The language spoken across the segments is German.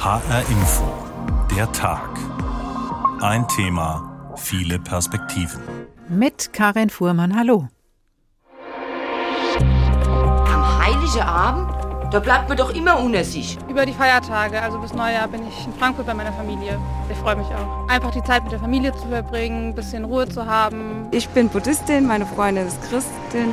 HR Info. Der Tag. Ein Thema, viele Perspektiven. Mit Karin Fuhrmann, hallo. Am Heiligen Abend? Da bleibt man doch immer unter sich. Über die Feiertage, also bis Neujahr, bin ich in Frankfurt bei meiner Familie. Ich freue mich auch. Einfach die Zeit mit der Familie zu verbringen, ein bisschen Ruhe zu haben. Ich bin Buddhistin, meine Freundin ist Christin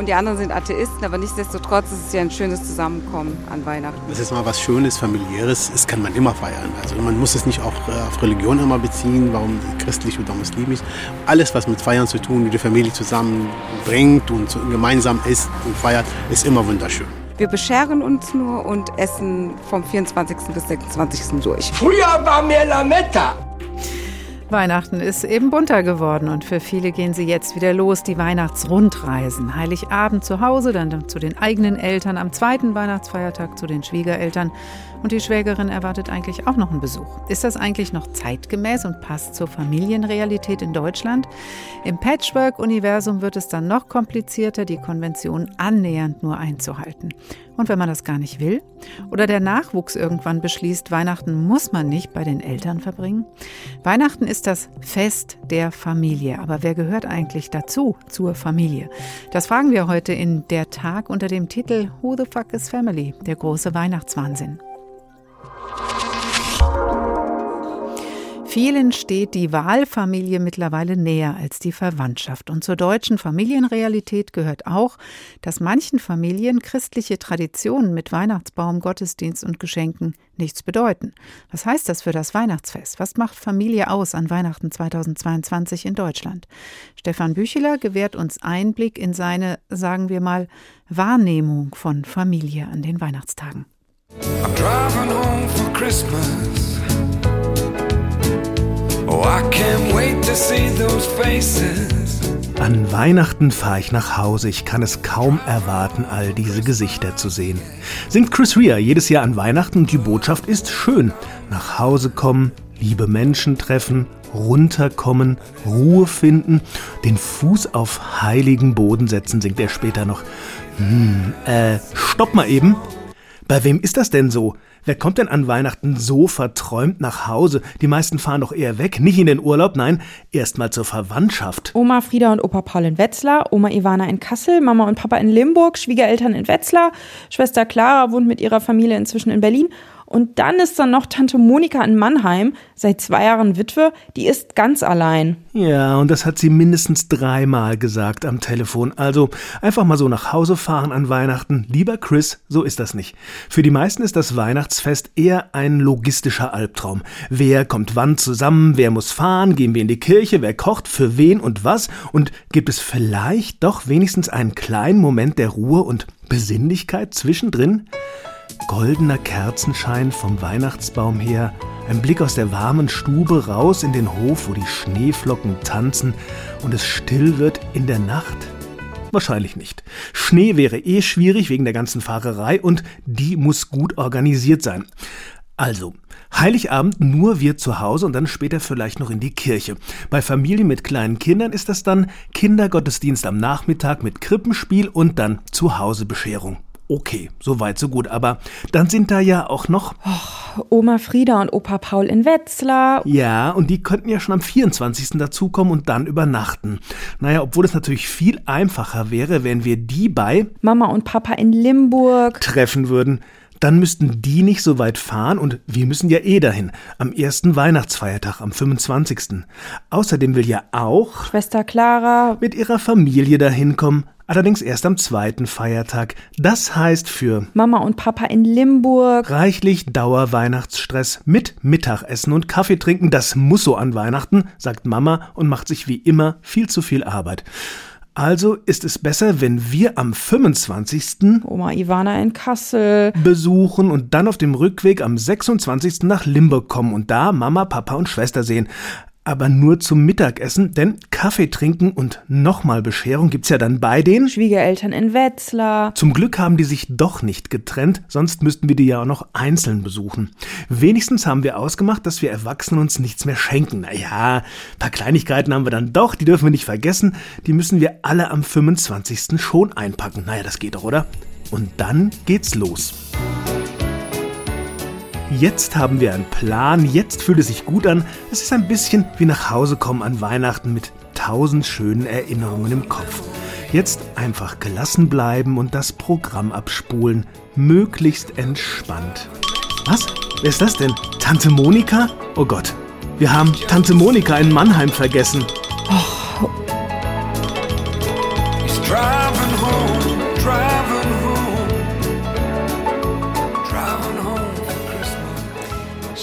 und die anderen sind Atheisten, aber nichtsdestotrotz ist es ja ein schönes Zusammenkommen an Weihnachten. Das ist mal was Schönes, familiäres, das kann man immer feiern. Also man muss es nicht auch äh, auf Religion immer beziehen, warum christlich oder muslimisch. Alles, was mit Feiern zu tun, wie die Familie zusammenbringt und gemeinsam isst und feiert, ist immer wunderschön. Wir bescheren uns nur und essen vom 24. bis 26. durch. Früher war mehr Lametta. Weihnachten ist eben bunter geworden und für viele gehen sie jetzt wieder los, die Weihnachtsrundreisen. Heiligabend zu Hause, dann zu den eigenen Eltern, am zweiten Weihnachtsfeiertag zu den Schwiegereltern und die Schwägerin erwartet eigentlich auch noch einen Besuch. Ist das eigentlich noch zeitgemäß und passt zur Familienrealität in Deutschland? Im Patchwork-Universum wird es dann noch komplizierter, die Konvention annähernd nur einzuhalten. Und wenn man das gar nicht will? Oder der Nachwuchs irgendwann beschließt, Weihnachten muss man nicht bei den Eltern verbringen? Weihnachten ist das Fest der Familie. Aber wer gehört eigentlich dazu, zur Familie? Das fragen wir heute in Der Tag unter dem Titel Who the Fuck is Family? Der große Weihnachtswahnsinn. Vielen steht die Wahlfamilie mittlerweile näher als die Verwandtschaft. Und zur deutschen Familienrealität gehört auch, dass manchen Familien christliche Traditionen mit Weihnachtsbaum, Gottesdienst und Geschenken nichts bedeuten. Was heißt das für das Weihnachtsfest? Was macht Familie aus an Weihnachten 2022 in Deutschland? Stefan Bücheler gewährt uns Einblick in seine, sagen wir mal, Wahrnehmung von Familie an den Weihnachtstagen. I'm driving home for Christmas. Oh, I can't wait to see those faces. An Weihnachten fahre ich nach Hause. Ich kann es kaum erwarten, all diese Gesichter zu sehen. Singt Chris Rea jedes Jahr an Weihnachten und die Botschaft ist schön. Nach Hause kommen, liebe Menschen treffen, runterkommen, Ruhe finden, den Fuß auf heiligen Boden setzen, singt er später noch. Hm, äh, stopp mal eben. Bei wem ist das denn so? Wer kommt denn an Weihnachten so verträumt nach Hause? Die meisten fahren doch eher weg, nicht in den Urlaub, nein, erstmal zur Verwandtschaft. Oma Frieda und Opa Paul in Wetzlar, Oma Ivana in Kassel, Mama und Papa in Limburg, Schwiegereltern in Wetzlar, Schwester Clara wohnt mit ihrer Familie inzwischen in Berlin und dann ist da noch Tante Monika in Mannheim, seit zwei Jahren Witwe, die ist ganz allein. Ja, und das hat sie mindestens dreimal gesagt am Telefon. Also einfach mal so nach Hause fahren an Weihnachten. Lieber Chris, so ist das nicht. Für die meisten ist das Weihnachtsfest eher ein logistischer Albtraum. Wer kommt wann zusammen? Wer muss fahren? Gehen wir in die Kirche? Wer kocht? Für wen und was? Und gibt es vielleicht doch wenigstens einen kleinen Moment der Ruhe und Besinnlichkeit zwischendrin? Goldener Kerzenschein vom Weihnachtsbaum her, ein Blick aus der warmen Stube raus in den Hof, wo die Schneeflocken tanzen und es still wird in der Nacht? Wahrscheinlich nicht. Schnee wäre eh schwierig wegen der ganzen Fahrerei und die muss gut organisiert sein. Also, Heiligabend nur wir zu Hause und dann später vielleicht noch in die Kirche. Bei Familien mit kleinen Kindern ist das dann Kindergottesdienst am Nachmittag mit Krippenspiel und dann Zuhausebescherung okay, so weit, so gut. Aber dann sind da ja auch noch Och, Oma Frieda und Opa Paul in Wetzlar. Ja, und die könnten ja schon am 24. dazukommen und dann übernachten. Naja, obwohl es natürlich viel einfacher wäre, wenn wir die bei Mama und Papa in Limburg treffen würden. Dann müssten die nicht so weit fahren und wir müssen ja eh dahin. Am ersten Weihnachtsfeiertag, am 25. Außerdem will ja auch Schwester Clara mit ihrer Familie dahin kommen allerdings erst am zweiten Feiertag. Das heißt für Mama und Papa in Limburg reichlich Dauerweihnachtsstress mit Mittagessen und Kaffee trinken. Das muss so an Weihnachten, sagt Mama und macht sich wie immer viel zu viel Arbeit. Also ist es besser, wenn wir am 25. Oma Ivana in Kassel besuchen und dann auf dem Rückweg am 26. nach Limburg kommen und da Mama, Papa und Schwester sehen aber nur zum Mittagessen, denn Kaffee trinken und nochmal Bescherung gibt's ja dann bei den Schwiegereltern in Wetzlar. Zum Glück haben die sich doch nicht getrennt, sonst müssten wir die ja auch noch einzeln besuchen. Wenigstens haben wir ausgemacht, dass wir Erwachsenen uns nichts mehr schenken. Naja, paar Kleinigkeiten haben wir dann doch, die dürfen wir nicht vergessen. Die müssen wir alle am 25. schon einpacken. Naja, das geht doch, oder? Und dann geht's los. Jetzt haben wir einen Plan, jetzt fühlt es sich gut an. Es ist ein bisschen wie nach Hause kommen an Weihnachten mit tausend schönen Erinnerungen im Kopf. Jetzt einfach gelassen bleiben und das Programm abspulen. Möglichst entspannt. Was? Wer ist das denn? Tante Monika? Oh Gott. Wir haben Tante Monika in Mannheim vergessen. Oh.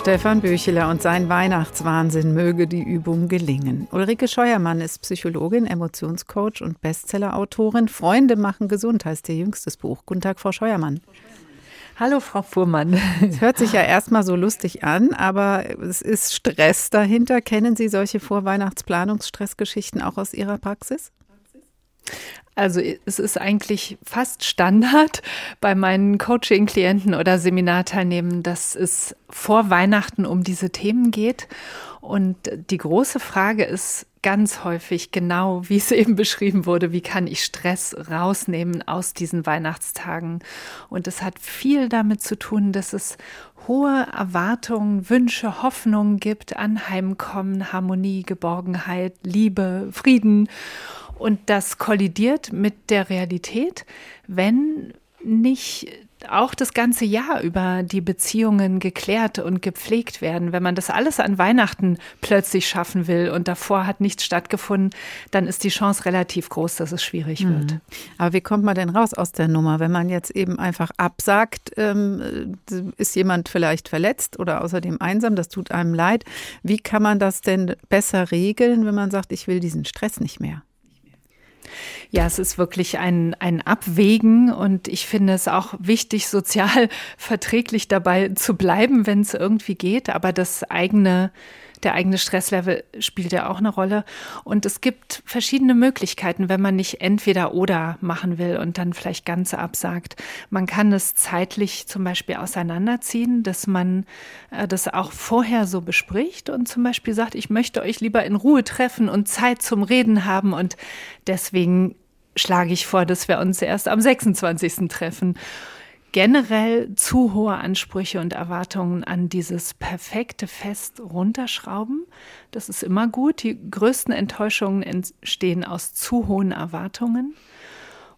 Stefan Bücheler und sein Weihnachtswahnsinn möge die Übung gelingen. Ulrike Scheuermann ist Psychologin, Emotionscoach und Bestsellerautorin. Freunde machen gesund heißt ihr jüngstes Buch. Guten Tag, Frau Scheuermann. Hallo, Frau Fuhrmann. Es hört sich ja erstmal so lustig an, aber es ist Stress dahinter. Kennen Sie solche Vorweihnachtsplanungsstressgeschichten auch aus Ihrer Praxis? Also es ist eigentlich fast Standard bei meinen Coaching-Klienten oder Seminarteilnehmern, dass es vor Weihnachten um diese Themen geht. Und die große Frage ist ganz häufig genau, wie es eben beschrieben wurde, wie kann ich Stress rausnehmen aus diesen Weihnachtstagen. Und es hat viel damit zu tun, dass es hohe Erwartungen, Wünsche, Hoffnungen gibt an Heimkommen, Harmonie, Geborgenheit, Liebe, Frieden. Und das kollidiert mit der Realität, wenn nicht auch das ganze Jahr über die Beziehungen geklärt und gepflegt werden. Wenn man das alles an Weihnachten plötzlich schaffen will und davor hat nichts stattgefunden, dann ist die Chance relativ groß, dass es schwierig mhm. wird. Aber wie kommt man denn raus aus der Nummer, wenn man jetzt eben einfach absagt, ähm, ist jemand vielleicht verletzt oder außerdem einsam, das tut einem leid. Wie kann man das denn besser regeln, wenn man sagt, ich will diesen Stress nicht mehr? Ja, es ist wirklich ein, ein Abwägen und ich finde es auch wichtig, sozial verträglich dabei zu bleiben, wenn es irgendwie geht, aber das eigene der eigene Stresslevel spielt ja auch eine Rolle. Und es gibt verschiedene Möglichkeiten, wenn man nicht entweder oder machen will und dann vielleicht ganz absagt. Man kann es zeitlich zum Beispiel auseinanderziehen, dass man äh, das auch vorher so bespricht und zum Beispiel sagt, ich möchte euch lieber in Ruhe treffen und Zeit zum Reden haben und deswegen schlage ich vor, dass wir uns erst am 26. treffen generell zu hohe Ansprüche und Erwartungen an dieses perfekte Fest runterschrauben. Das ist immer gut. Die größten Enttäuschungen entstehen aus zu hohen Erwartungen.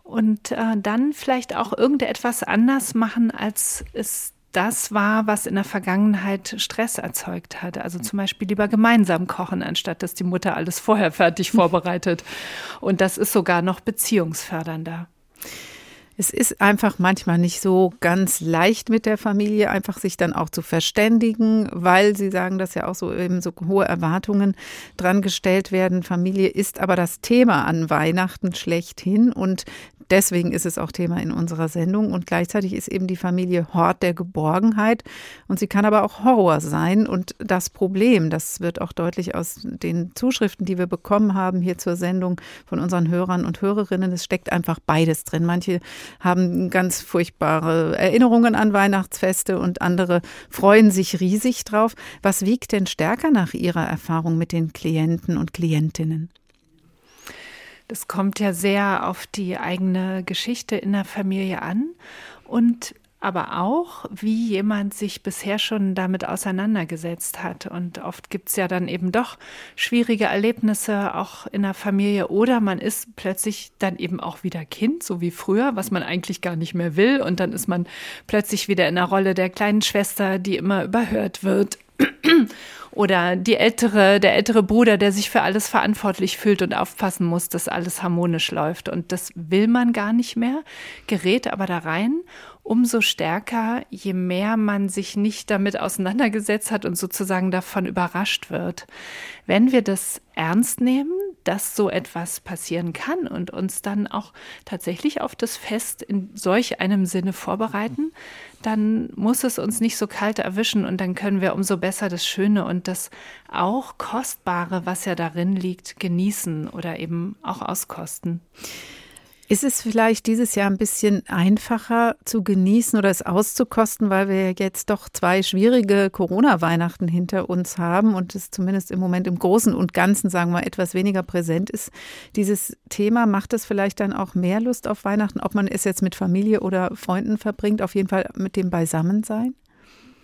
Und äh, dann vielleicht auch irgendetwas anders machen, als es das war, was in der Vergangenheit Stress erzeugt hat. Also zum Beispiel lieber gemeinsam kochen, anstatt dass die Mutter alles vorher fertig vorbereitet. Und das ist sogar noch beziehungsfördernder. Es ist einfach manchmal nicht so ganz leicht mit der Familie, einfach sich dann auch zu verständigen, weil Sie sagen, dass ja auch so eben so hohe Erwartungen dran gestellt werden. Familie ist aber das Thema an Weihnachten schlechthin und Deswegen ist es auch Thema in unserer Sendung. Und gleichzeitig ist eben die Familie Hort der Geborgenheit. Und sie kann aber auch Horror sein. Und das Problem, das wird auch deutlich aus den Zuschriften, die wir bekommen haben hier zur Sendung von unseren Hörern und Hörerinnen, es steckt einfach beides drin. Manche haben ganz furchtbare Erinnerungen an Weihnachtsfeste und andere freuen sich riesig drauf. Was wiegt denn stärker nach Ihrer Erfahrung mit den Klienten und Klientinnen? Das kommt ja sehr auf die eigene Geschichte in der Familie an und aber auch, wie jemand sich bisher schon damit auseinandergesetzt hat. Und oft gibt es ja dann eben doch schwierige Erlebnisse auch in der Familie oder man ist plötzlich dann eben auch wieder Kind, so wie früher, was man eigentlich gar nicht mehr will. Und dann ist man plötzlich wieder in der Rolle der kleinen Schwester, die immer überhört wird oder die ältere, der ältere Bruder, der sich für alles verantwortlich fühlt und aufpassen muss, dass alles harmonisch läuft. Und das will man gar nicht mehr, gerät aber da rein. Umso stärker, je mehr man sich nicht damit auseinandergesetzt hat und sozusagen davon überrascht wird. Wenn wir das ernst nehmen, dass so etwas passieren kann und uns dann auch tatsächlich auf das Fest in solch einem Sinne vorbereiten, dann muss es uns nicht so kalt erwischen und dann können wir umso besser das Schöne und das auch Kostbare, was ja darin liegt, genießen oder eben auch auskosten. Ist es vielleicht dieses Jahr ein bisschen einfacher zu genießen oder es auszukosten, weil wir jetzt doch zwei schwierige Corona-Weihnachten hinter uns haben und es zumindest im Moment im Großen und Ganzen, sagen wir, etwas weniger präsent ist? Dieses Thema macht es vielleicht dann auch mehr Lust auf Weihnachten, ob man es jetzt mit Familie oder Freunden verbringt, auf jeden Fall mit dem Beisammensein?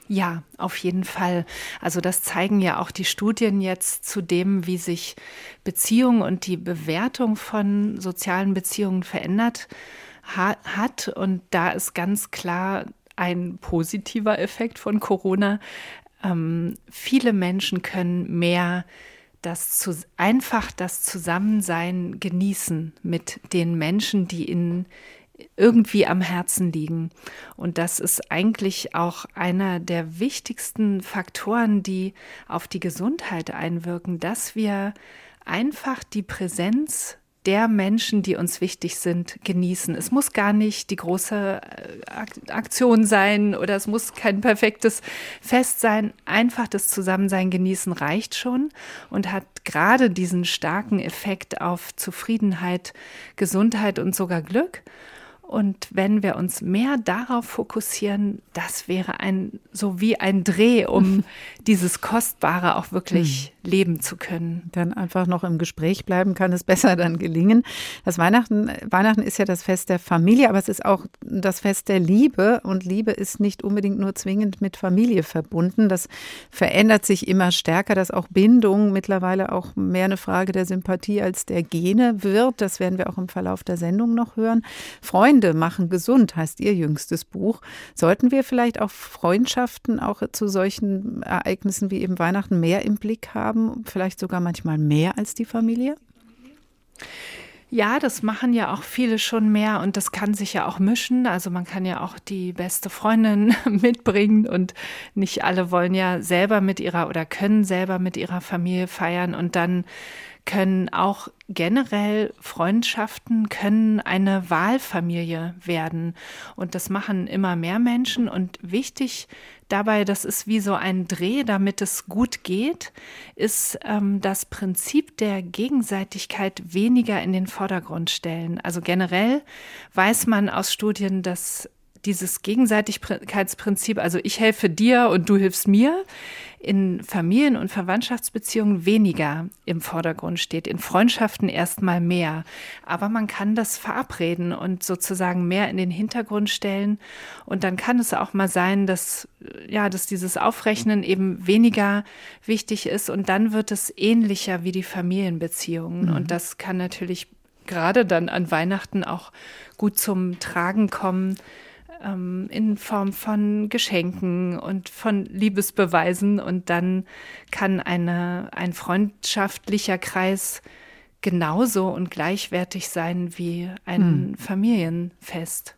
Ja, auf jeden Fall. Also das zeigen ja auch die Studien jetzt zu dem, wie sich Beziehungen und die Bewertung von sozialen Beziehungen verändert hat. Und da ist ganz klar ein positiver Effekt von Corona. Ähm, viele Menschen können mehr das zu, einfach das Zusammensein genießen mit den Menschen, die in irgendwie am Herzen liegen. Und das ist eigentlich auch einer der wichtigsten Faktoren, die auf die Gesundheit einwirken, dass wir einfach die Präsenz der Menschen, die uns wichtig sind, genießen. Es muss gar nicht die große äh, Aktion sein oder es muss kein perfektes Fest sein. Einfach das Zusammensein genießen reicht schon und hat gerade diesen starken Effekt auf Zufriedenheit, Gesundheit und sogar Glück. Und wenn wir uns mehr darauf fokussieren, das wäre ein so wie ein Dreh, um dieses Kostbare auch wirklich hm. leben zu können. Dann einfach noch im Gespräch bleiben, kann es besser dann gelingen. Das Weihnachten, Weihnachten ist ja das Fest der Familie, aber es ist auch das Fest der Liebe. Und Liebe ist nicht unbedingt nur zwingend mit Familie verbunden. Das verändert sich immer stärker, dass auch Bindung mittlerweile auch mehr eine Frage der Sympathie als der Gene wird. Das werden wir auch im Verlauf der Sendung noch hören. Freunde Freunde machen gesund, heißt Ihr jüngstes Buch. Sollten wir vielleicht auch Freundschaften auch zu solchen Ereignissen wie eben Weihnachten mehr im Blick haben? Vielleicht sogar manchmal mehr als die Familie? Ja, das machen ja auch viele schon mehr und das kann sich ja auch mischen. Also man kann ja auch die beste Freundin mitbringen und nicht alle wollen ja selber mit ihrer oder können selber mit ihrer Familie feiern und dann können auch generell Freundschaften können eine Wahlfamilie werden. Und das machen immer mehr Menschen. Und wichtig dabei, das ist wie so ein Dreh, damit es gut geht, ist ähm, das Prinzip der Gegenseitigkeit weniger in den Vordergrund stellen. Also generell weiß man aus Studien, dass dieses Gegenseitigkeitsprinzip, also ich helfe dir und du hilfst mir, in Familien- und Verwandtschaftsbeziehungen weniger im Vordergrund steht, in Freundschaften erstmal mehr. Aber man kann das verabreden und sozusagen mehr in den Hintergrund stellen. Und dann kann es auch mal sein, dass, ja, dass dieses Aufrechnen eben weniger wichtig ist und dann wird es ähnlicher wie die Familienbeziehungen. Mhm. Und das kann natürlich gerade dann an Weihnachten auch gut zum Tragen kommen, ähm, in Form von Geschenken und von Liebesbeweisen. Und dann kann eine, ein freundschaftlicher Kreis genauso und gleichwertig sein wie ein hm. Familienfest.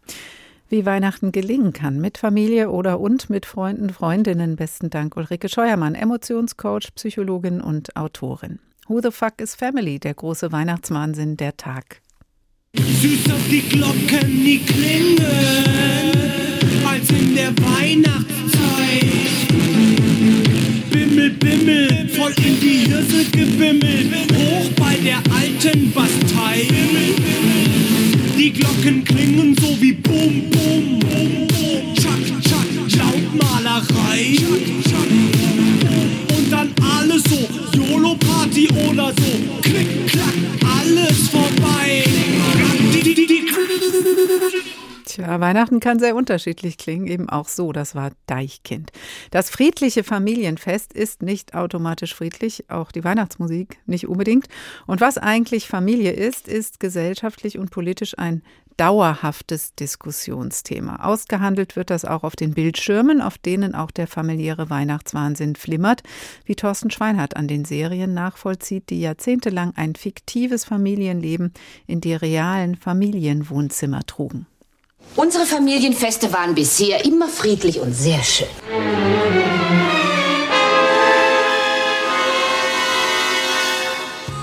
Wie Weihnachten gelingen kann, mit Familie oder und mit Freunden, Freundinnen. Besten Dank, Ulrike Scheuermann, Emotionscoach, Psychologin und Autorin. Who the fuck is Family, der große Weihnachtswahnsinn, der Tag. Süß, dass die Glocken nie klingen, als in der Weihnachtszeit. Bimmel, Bimmel, voll in die Hirse gebimmelt, hoch bei der alten Bastei. Die Glocken klingen so wie Bum, Bum, Bum, Tschack, Tschack, Lautmalerei. Und dann alles so, YOLO-Party oder so, Klick, Klack, alles. Tja, Weihnachten kann sehr unterschiedlich klingen, eben auch so. Das war Deichkind. Das friedliche Familienfest ist nicht automatisch friedlich, auch die Weihnachtsmusik nicht unbedingt. Und was eigentlich Familie ist, ist gesellschaftlich und politisch ein dauerhaftes Diskussionsthema. Ausgehandelt wird das auch auf den Bildschirmen, auf denen auch der familiäre Weihnachtswahnsinn flimmert, wie Thorsten Schweinhardt an den Serien nachvollzieht, die jahrzehntelang ein fiktives Familienleben in die realen Familienwohnzimmer trugen. Unsere Familienfeste waren bisher immer friedlich und sehr schön.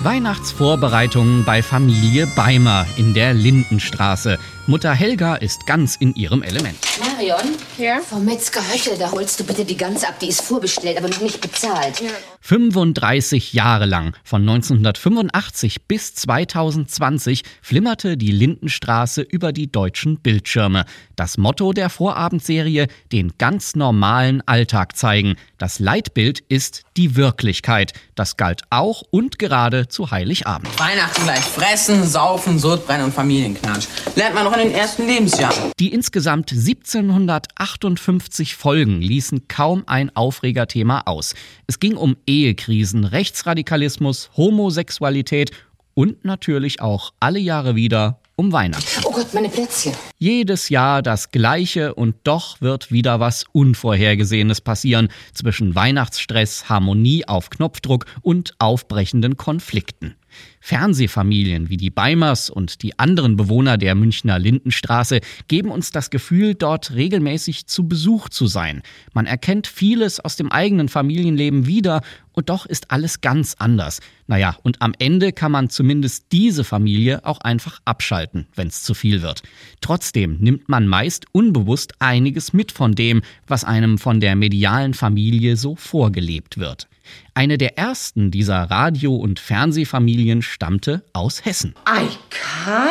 Weihnachtsvorbereitungen bei Familie Beimer in der Lindenstraße. Mutter Helga ist ganz in ihrem Element. Marion, ja? vom Metzger Höchel, da holst du bitte die Gans ab. Die ist vorbestellt, aber noch nicht bezahlt. Ja. 35 Jahre lang, von 1985 bis 2020, flimmerte die Lindenstraße über die deutschen Bildschirme. Das Motto der Vorabendserie, den ganz normalen Alltag zeigen. Das Leitbild ist die Wirklichkeit. Das galt auch und gerade zu Heiligabend. Weihnachten gleich fressen, saufen, Sodbrennen und Familienknatsch. Lernt man noch in den ersten Lebensjahren. Die insgesamt 17 258 Folgen ließen kaum ein Aufregerthema aus. Es ging um Ehekrisen, Rechtsradikalismus, Homosexualität und natürlich auch alle Jahre wieder um Weihnachten. Oh Gott, meine Plätzchen. Jedes Jahr das Gleiche und doch wird wieder was Unvorhergesehenes passieren zwischen Weihnachtsstress, Harmonie auf Knopfdruck und aufbrechenden Konflikten. Fernsehfamilien wie die Beimers und die anderen Bewohner der Münchner Lindenstraße geben uns das Gefühl, dort regelmäßig zu Besuch zu sein. Man erkennt vieles aus dem eigenen Familienleben wieder und doch ist alles ganz anders. Naja, und am Ende kann man zumindest diese Familie auch einfach abschalten, wenn es zu viel wird. Trotzdem nimmt man meist unbewusst einiges mit von dem, was einem von der medialen Familie so vorgelebt wird. Eine der ersten dieser Radio- und Fernsehfamilien stammte aus Hessen. Ei, Karl!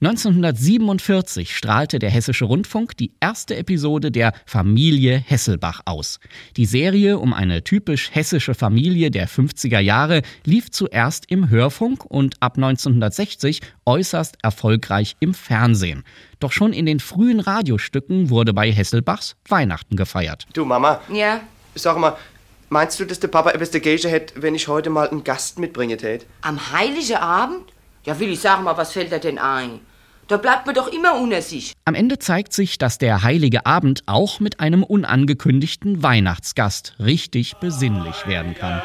1947 strahlte der Hessische Rundfunk die erste Episode der Familie Hesselbach aus. Die Serie um eine typisch hessische Familie der 50er Jahre lief zuerst im Hörfunk und ab 1960 äußerst erfolgreich im Fernsehen. Doch schon in den frühen Radiostücken wurde bei Hesselbachs Weihnachten gefeiert. Du Mama, Ja? sag mal, meinst du, dass der Papa etwas dagegen hätte, wenn ich heute mal einen Gast mitbringen tät? Am Heiligen Abend? Ja, Willi, sag mal, was fällt dir denn ein? Da bleibt man doch immer unter sich. Am Ende zeigt sich, dass der heilige Abend auch mit einem unangekündigten Weihnachtsgast richtig besinnlich werden kann.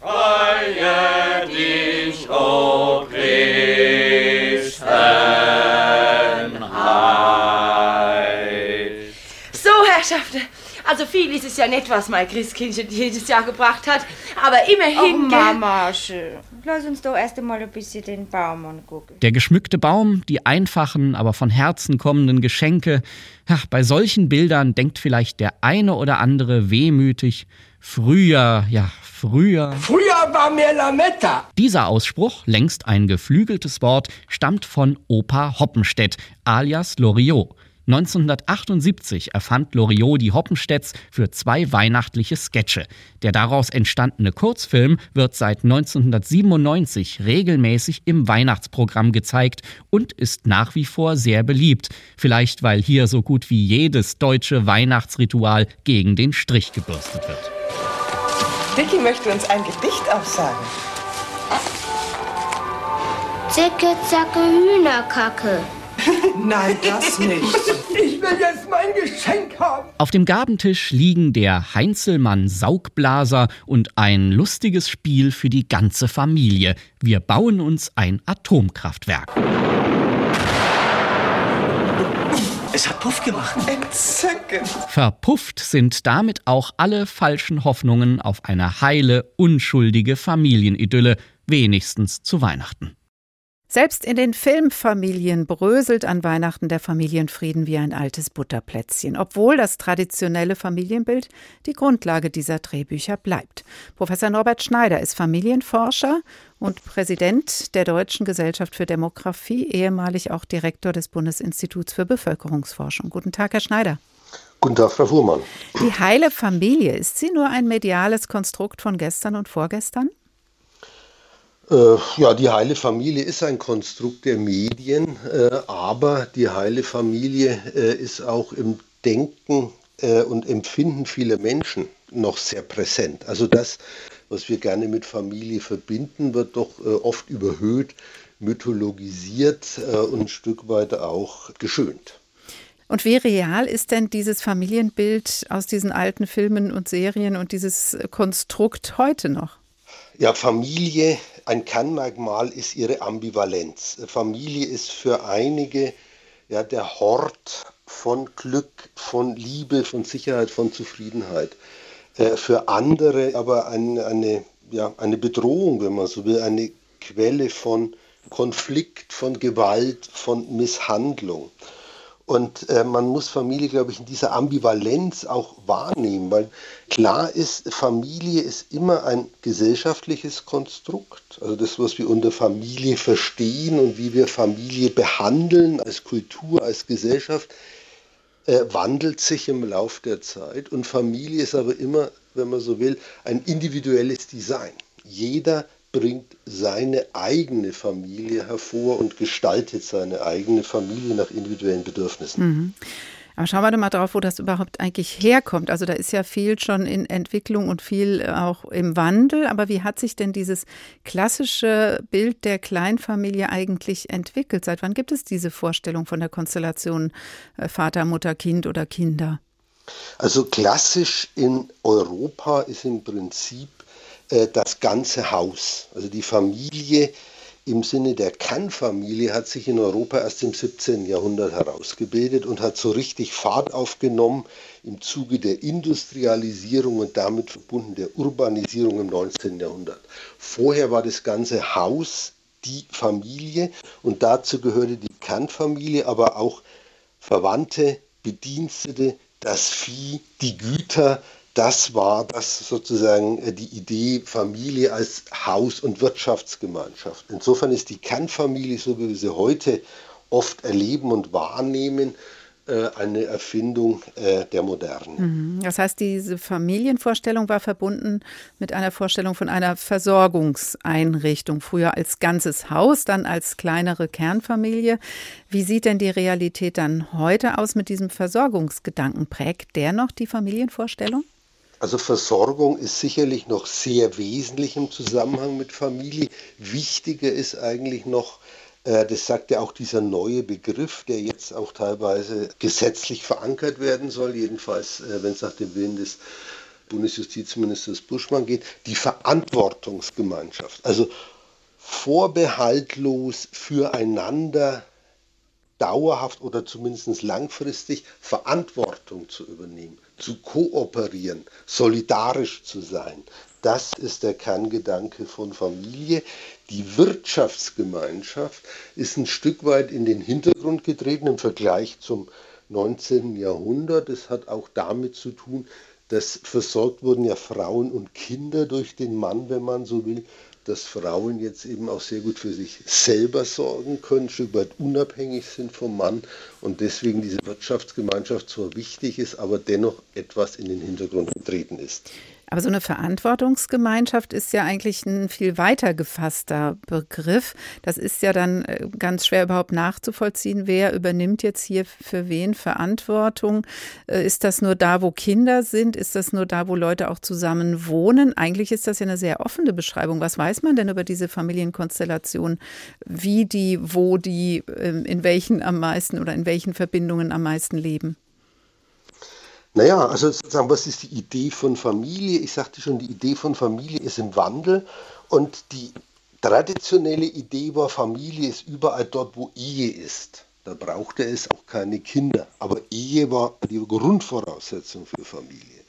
Freue dich, o Christenheit. So, Herrschaften. Also viel ist es ja nicht, was mein Christkindchen jedes Jahr gebracht hat. Aber immerhin, Oh, gell? Mamache, lass uns doch erst einmal ein bisschen den Baum angucken. Der geschmückte Baum, die einfachen, aber von Herzen kommenden Geschenke. Ach, bei solchen Bildern denkt vielleicht der eine oder andere wehmütig, früher, ja, früher. Früher war mehr Lametta. Dieser Ausspruch, längst ein geflügeltes Wort, stammt von Opa Hoppenstedt, alias Loriot. 1978 erfand Loriot die Hoppenstedts für zwei weihnachtliche Sketche. Der daraus entstandene Kurzfilm wird seit 1997 regelmäßig im Weihnachtsprogramm gezeigt und ist nach wie vor sehr beliebt. Vielleicht weil hier so gut wie jedes deutsche Weihnachtsritual gegen den Strich gebürstet wird. Vicky möchte uns ein Gedicht aufsagen. Zicke, zacke, Hühnerkacke. Nein, das nicht. Ich will jetzt mein Geschenk haben. Auf dem Gabentisch liegen der Heinzelmann Saugblaser und ein lustiges Spiel für die ganze Familie. Wir bauen uns ein Atomkraftwerk. Es hat Puff gemacht. Entzückend. Verpufft sind damit auch alle falschen Hoffnungen auf eine heile, unschuldige Familienidylle, wenigstens zu Weihnachten. Selbst in den Filmfamilien bröselt an Weihnachten der Familienfrieden wie ein altes Butterplätzchen, obwohl das traditionelle Familienbild die Grundlage dieser Drehbücher bleibt. Professor Norbert Schneider ist Familienforscher und Präsident der Deutschen Gesellschaft für Demografie, ehemalig auch Direktor des Bundesinstituts für Bevölkerungsforschung. Guten Tag, Herr Schneider. Guten Tag, Frau Fuhrmann. Die heile Familie, ist sie nur ein mediales Konstrukt von gestern und vorgestern? Äh, ja, die heile Familie ist ein Konstrukt der Medien, äh, aber die heile Familie äh, ist auch im Denken und Empfinden vieler Menschen noch sehr präsent. Also das, was wir gerne mit Familie verbinden, wird doch oft überhöht, mythologisiert und ein Stück weit auch geschönt. Und wie real ist denn dieses Familienbild aus diesen alten Filmen und Serien und dieses Konstrukt heute noch? Ja, Familie, ein Kernmerkmal ist ihre Ambivalenz. Familie ist für einige ja, der Hort von Glück, von Liebe, von Sicherheit, von Zufriedenheit. Äh, für andere aber eine, eine, ja, eine Bedrohung, wenn man so will, eine Quelle von Konflikt, von Gewalt, von Misshandlung. Und äh, man muss Familie, glaube ich, in dieser Ambivalenz auch wahrnehmen, weil klar ist, Familie ist immer ein gesellschaftliches Konstrukt. Also das, was wir unter Familie verstehen und wie wir Familie behandeln als Kultur, als Gesellschaft, äh, wandelt sich im Laufe der Zeit. Und Familie ist aber immer, wenn man so will, ein individuelles Design. Jeder bringt seine eigene Familie hervor und gestaltet seine eigene Familie nach individuellen Bedürfnissen. Mhm. Aber schauen wir doch mal drauf, wo das überhaupt eigentlich herkommt. Also da ist ja viel schon in Entwicklung und viel auch im Wandel. Aber wie hat sich denn dieses klassische Bild der Kleinfamilie eigentlich entwickelt? Seit wann gibt es diese Vorstellung von der Konstellation äh, Vater, Mutter, Kind oder Kinder? Also klassisch in Europa ist im Prinzip äh, das ganze Haus, also die Familie im Sinne der Kann-Familie hat sich in Europa erst im 17. Jahrhundert herausgebildet und hat so richtig Fahrt aufgenommen im Zuge der Industrialisierung und damit verbunden der Urbanisierung im 19. Jahrhundert. Vorher war das ganze Haus die Familie und dazu gehörte die Kernfamilie, aber auch Verwandte, Bedienstete, das Vieh, die Güter, das war das sozusagen äh, die Idee Familie als Haus- und Wirtschaftsgemeinschaft. Insofern ist die Kernfamilie, so wie wir sie heute oft erleben und wahrnehmen, äh, eine Erfindung äh, der Moderne. Mhm. Das heißt, diese Familienvorstellung war verbunden mit einer Vorstellung von einer Versorgungseinrichtung, früher als ganzes Haus, dann als kleinere Kernfamilie. Wie sieht denn die Realität dann heute aus mit diesem Versorgungsgedanken? Prägt der noch die Familienvorstellung? Also Versorgung ist sicherlich noch sehr wesentlich im Zusammenhang mit Familie. Wichtiger ist eigentlich noch, äh, das sagt ja auch dieser neue Begriff, der jetzt auch teilweise gesetzlich verankert werden soll, jedenfalls äh, wenn es nach dem Willen des Bundesjustizministers Buschmann geht, die Verantwortungsgemeinschaft. Also vorbehaltlos füreinander dauerhaft oder zumindest langfristig Verantwortung zu übernehmen, zu kooperieren, solidarisch zu sein. Das ist der Kerngedanke von Familie. Die Wirtschaftsgemeinschaft ist ein Stück weit in den Hintergrund getreten im Vergleich zum 19. Jahrhundert. Es hat auch damit zu tun, dass versorgt wurden ja Frauen und Kinder durch den Mann, wenn man so will dass Frauen jetzt eben auch sehr gut für sich selber sorgen können, ein Stück weit unabhängig sind vom Mann und deswegen diese Wirtschaftsgemeinschaft zwar wichtig ist, aber dennoch etwas in den Hintergrund getreten ist. Aber so eine Verantwortungsgemeinschaft ist ja eigentlich ein viel weiter gefasster Begriff. Das ist ja dann äh, ganz schwer überhaupt nachzuvollziehen. Wer übernimmt jetzt hier für wen Verantwortung? Äh, ist das nur da, wo Kinder sind? Ist das nur da, wo Leute auch zusammen wohnen? Eigentlich ist das ja eine sehr offene Beschreibung. Was weiß man denn über diese Familienkonstellation? Wie die, wo die, ähm, in welchen am meisten oder in welchen Verbindungen am meisten leben? Naja, also sozusagen, was ist die Idee von Familie? Ich sagte schon, die Idee von Familie ist im Wandel und die traditionelle Idee war, Familie ist überall dort, wo Ehe ist. Da brauchte es auch keine Kinder. Aber Ehe war die Grundvoraussetzung für Familie.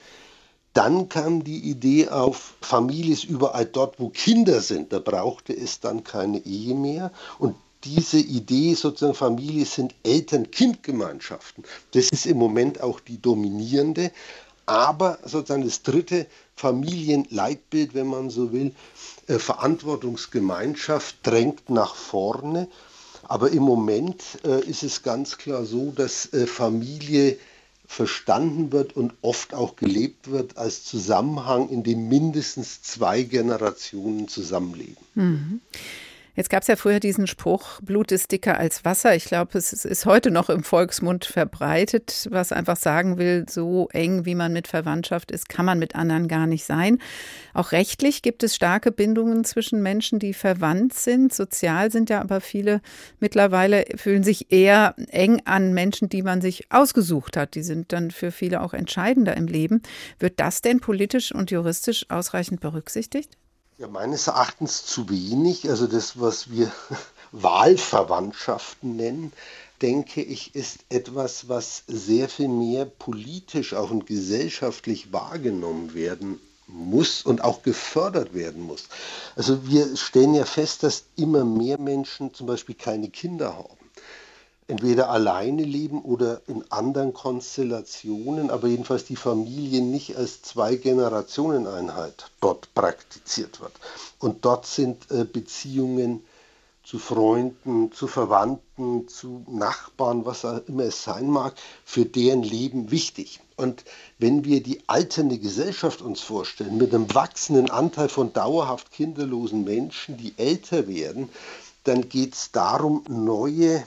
Dann kam die Idee auf, Familie ist überall dort, wo Kinder sind. Da brauchte es dann keine Ehe mehr. Und diese Idee sozusagen Familie sind Eltern-Kind-Gemeinschaften. Das ist im Moment auch die dominierende. Aber sozusagen das dritte Familienleitbild, wenn man so will, äh, Verantwortungsgemeinschaft drängt nach vorne. Aber im Moment äh, ist es ganz klar so, dass äh, Familie verstanden wird und oft auch gelebt wird als Zusammenhang, in dem mindestens zwei Generationen zusammenleben. Mhm. Jetzt gab es ja früher diesen Spruch, Blut ist dicker als Wasser. Ich glaube, es ist heute noch im Volksmund verbreitet, was einfach sagen will, so eng wie man mit Verwandtschaft ist, kann man mit anderen gar nicht sein. Auch rechtlich gibt es starke Bindungen zwischen Menschen, die verwandt sind. Sozial sind ja aber viele mittlerweile fühlen sich eher eng an Menschen, die man sich ausgesucht hat. Die sind dann für viele auch entscheidender im Leben. Wird das denn politisch und juristisch ausreichend berücksichtigt? Ja, meines Erachtens zu wenig. Also das, was wir Wahlverwandtschaften nennen, denke ich, ist etwas, was sehr viel mehr politisch auch und gesellschaftlich wahrgenommen werden muss und auch gefördert werden muss. Also wir stellen ja fest, dass immer mehr Menschen zum Beispiel keine Kinder haben entweder alleine leben oder in anderen Konstellationen, aber jedenfalls die Familie nicht als Zwei-Generationen-Einheit dort praktiziert wird. Und dort sind äh, Beziehungen zu Freunden, zu Verwandten, zu Nachbarn, was auch immer es sein mag, für deren Leben wichtig. Und wenn wir die alternde Gesellschaft uns vorstellen, mit einem wachsenden Anteil von dauerhaft kinderlosen Menschen, die älter werden, dann geht es darum, neue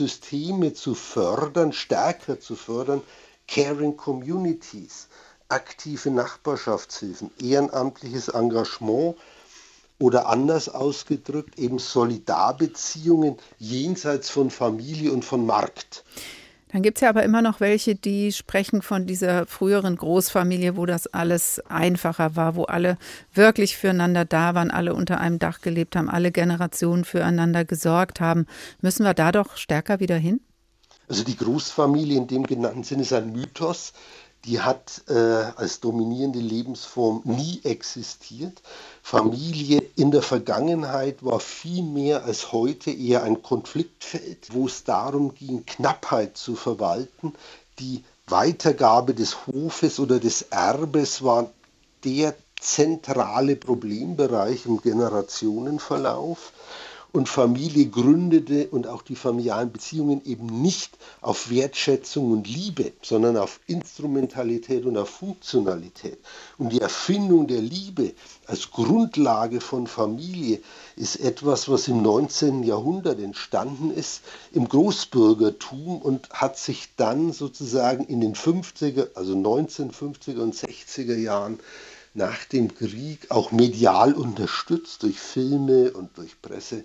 Systeme zu fördern, stärker zu fördern, Caring Communities, aktive Nachbarschaftshilfen, ehrenamtliches Engagement oder anders ausgedrückt eben Solidarbeziehungen jenseits von Familie und von Markt. Dann gibt es ja aber immer noch welche, die sprechen von dieser früheren Großfamilie, wo das alles einfacher war, wo alle wirklich füreinander da waren, alle unter einem Dach gelebt haben, alle Generationen füreinander gesorgt haben. Müssen wir da doch stärker wieder hin? Also die Großfamilie in dem genannten Sinne ist ein Mythos die hat äh, als dominierende Lebensform nie existiert. Familie in der Vergangenheit war viel mehr als heute eher ein Konfliktfeld, wo es darum ging, Knappheit zu verwalten. Die Weitergabe des Hofes oder des Erbes war der zentrale Problembereich im Generationenverlauf und Familie gründete und auch die familialen Beziehungen eben nicht auf Wertschätzung und Liebe, sondern auf Instrumentalität und auf Funktionalität. Und die Erfindung der Liebe als Grundlage von Familie ist etwas, was im 19. Jahrhundert entstanden ist, im Großbürgertum und hat sich dann sozusagen in den 50er, also 1950er und 60er Jahren nach dem Krieg auch medial unterstützt durch Filme und durch Presse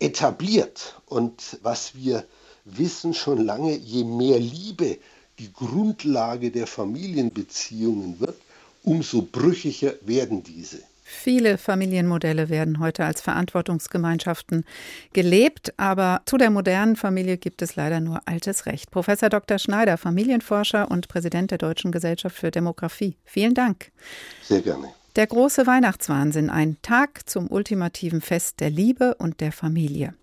etabliert. Und was wir wissen schon lange, je mehr Liebe die Grundlage der Familienbeziehungen wird, umso brüchiger werden diese. Viele Familienmodelle werden heute als Verantwortungsgemeinschaften gelebt, aber zu der modernen Familie gibt es leider nur altes Recht. Professor Dr. Schneider, Familienforscher und Präsident der Deutschen Gesellschaft für Demografie. Vielen Dank. Sehr gerne. Der große Weihnachtswahnsinn, ein Tag zum ultimativen Fest der Liebe und der Familie.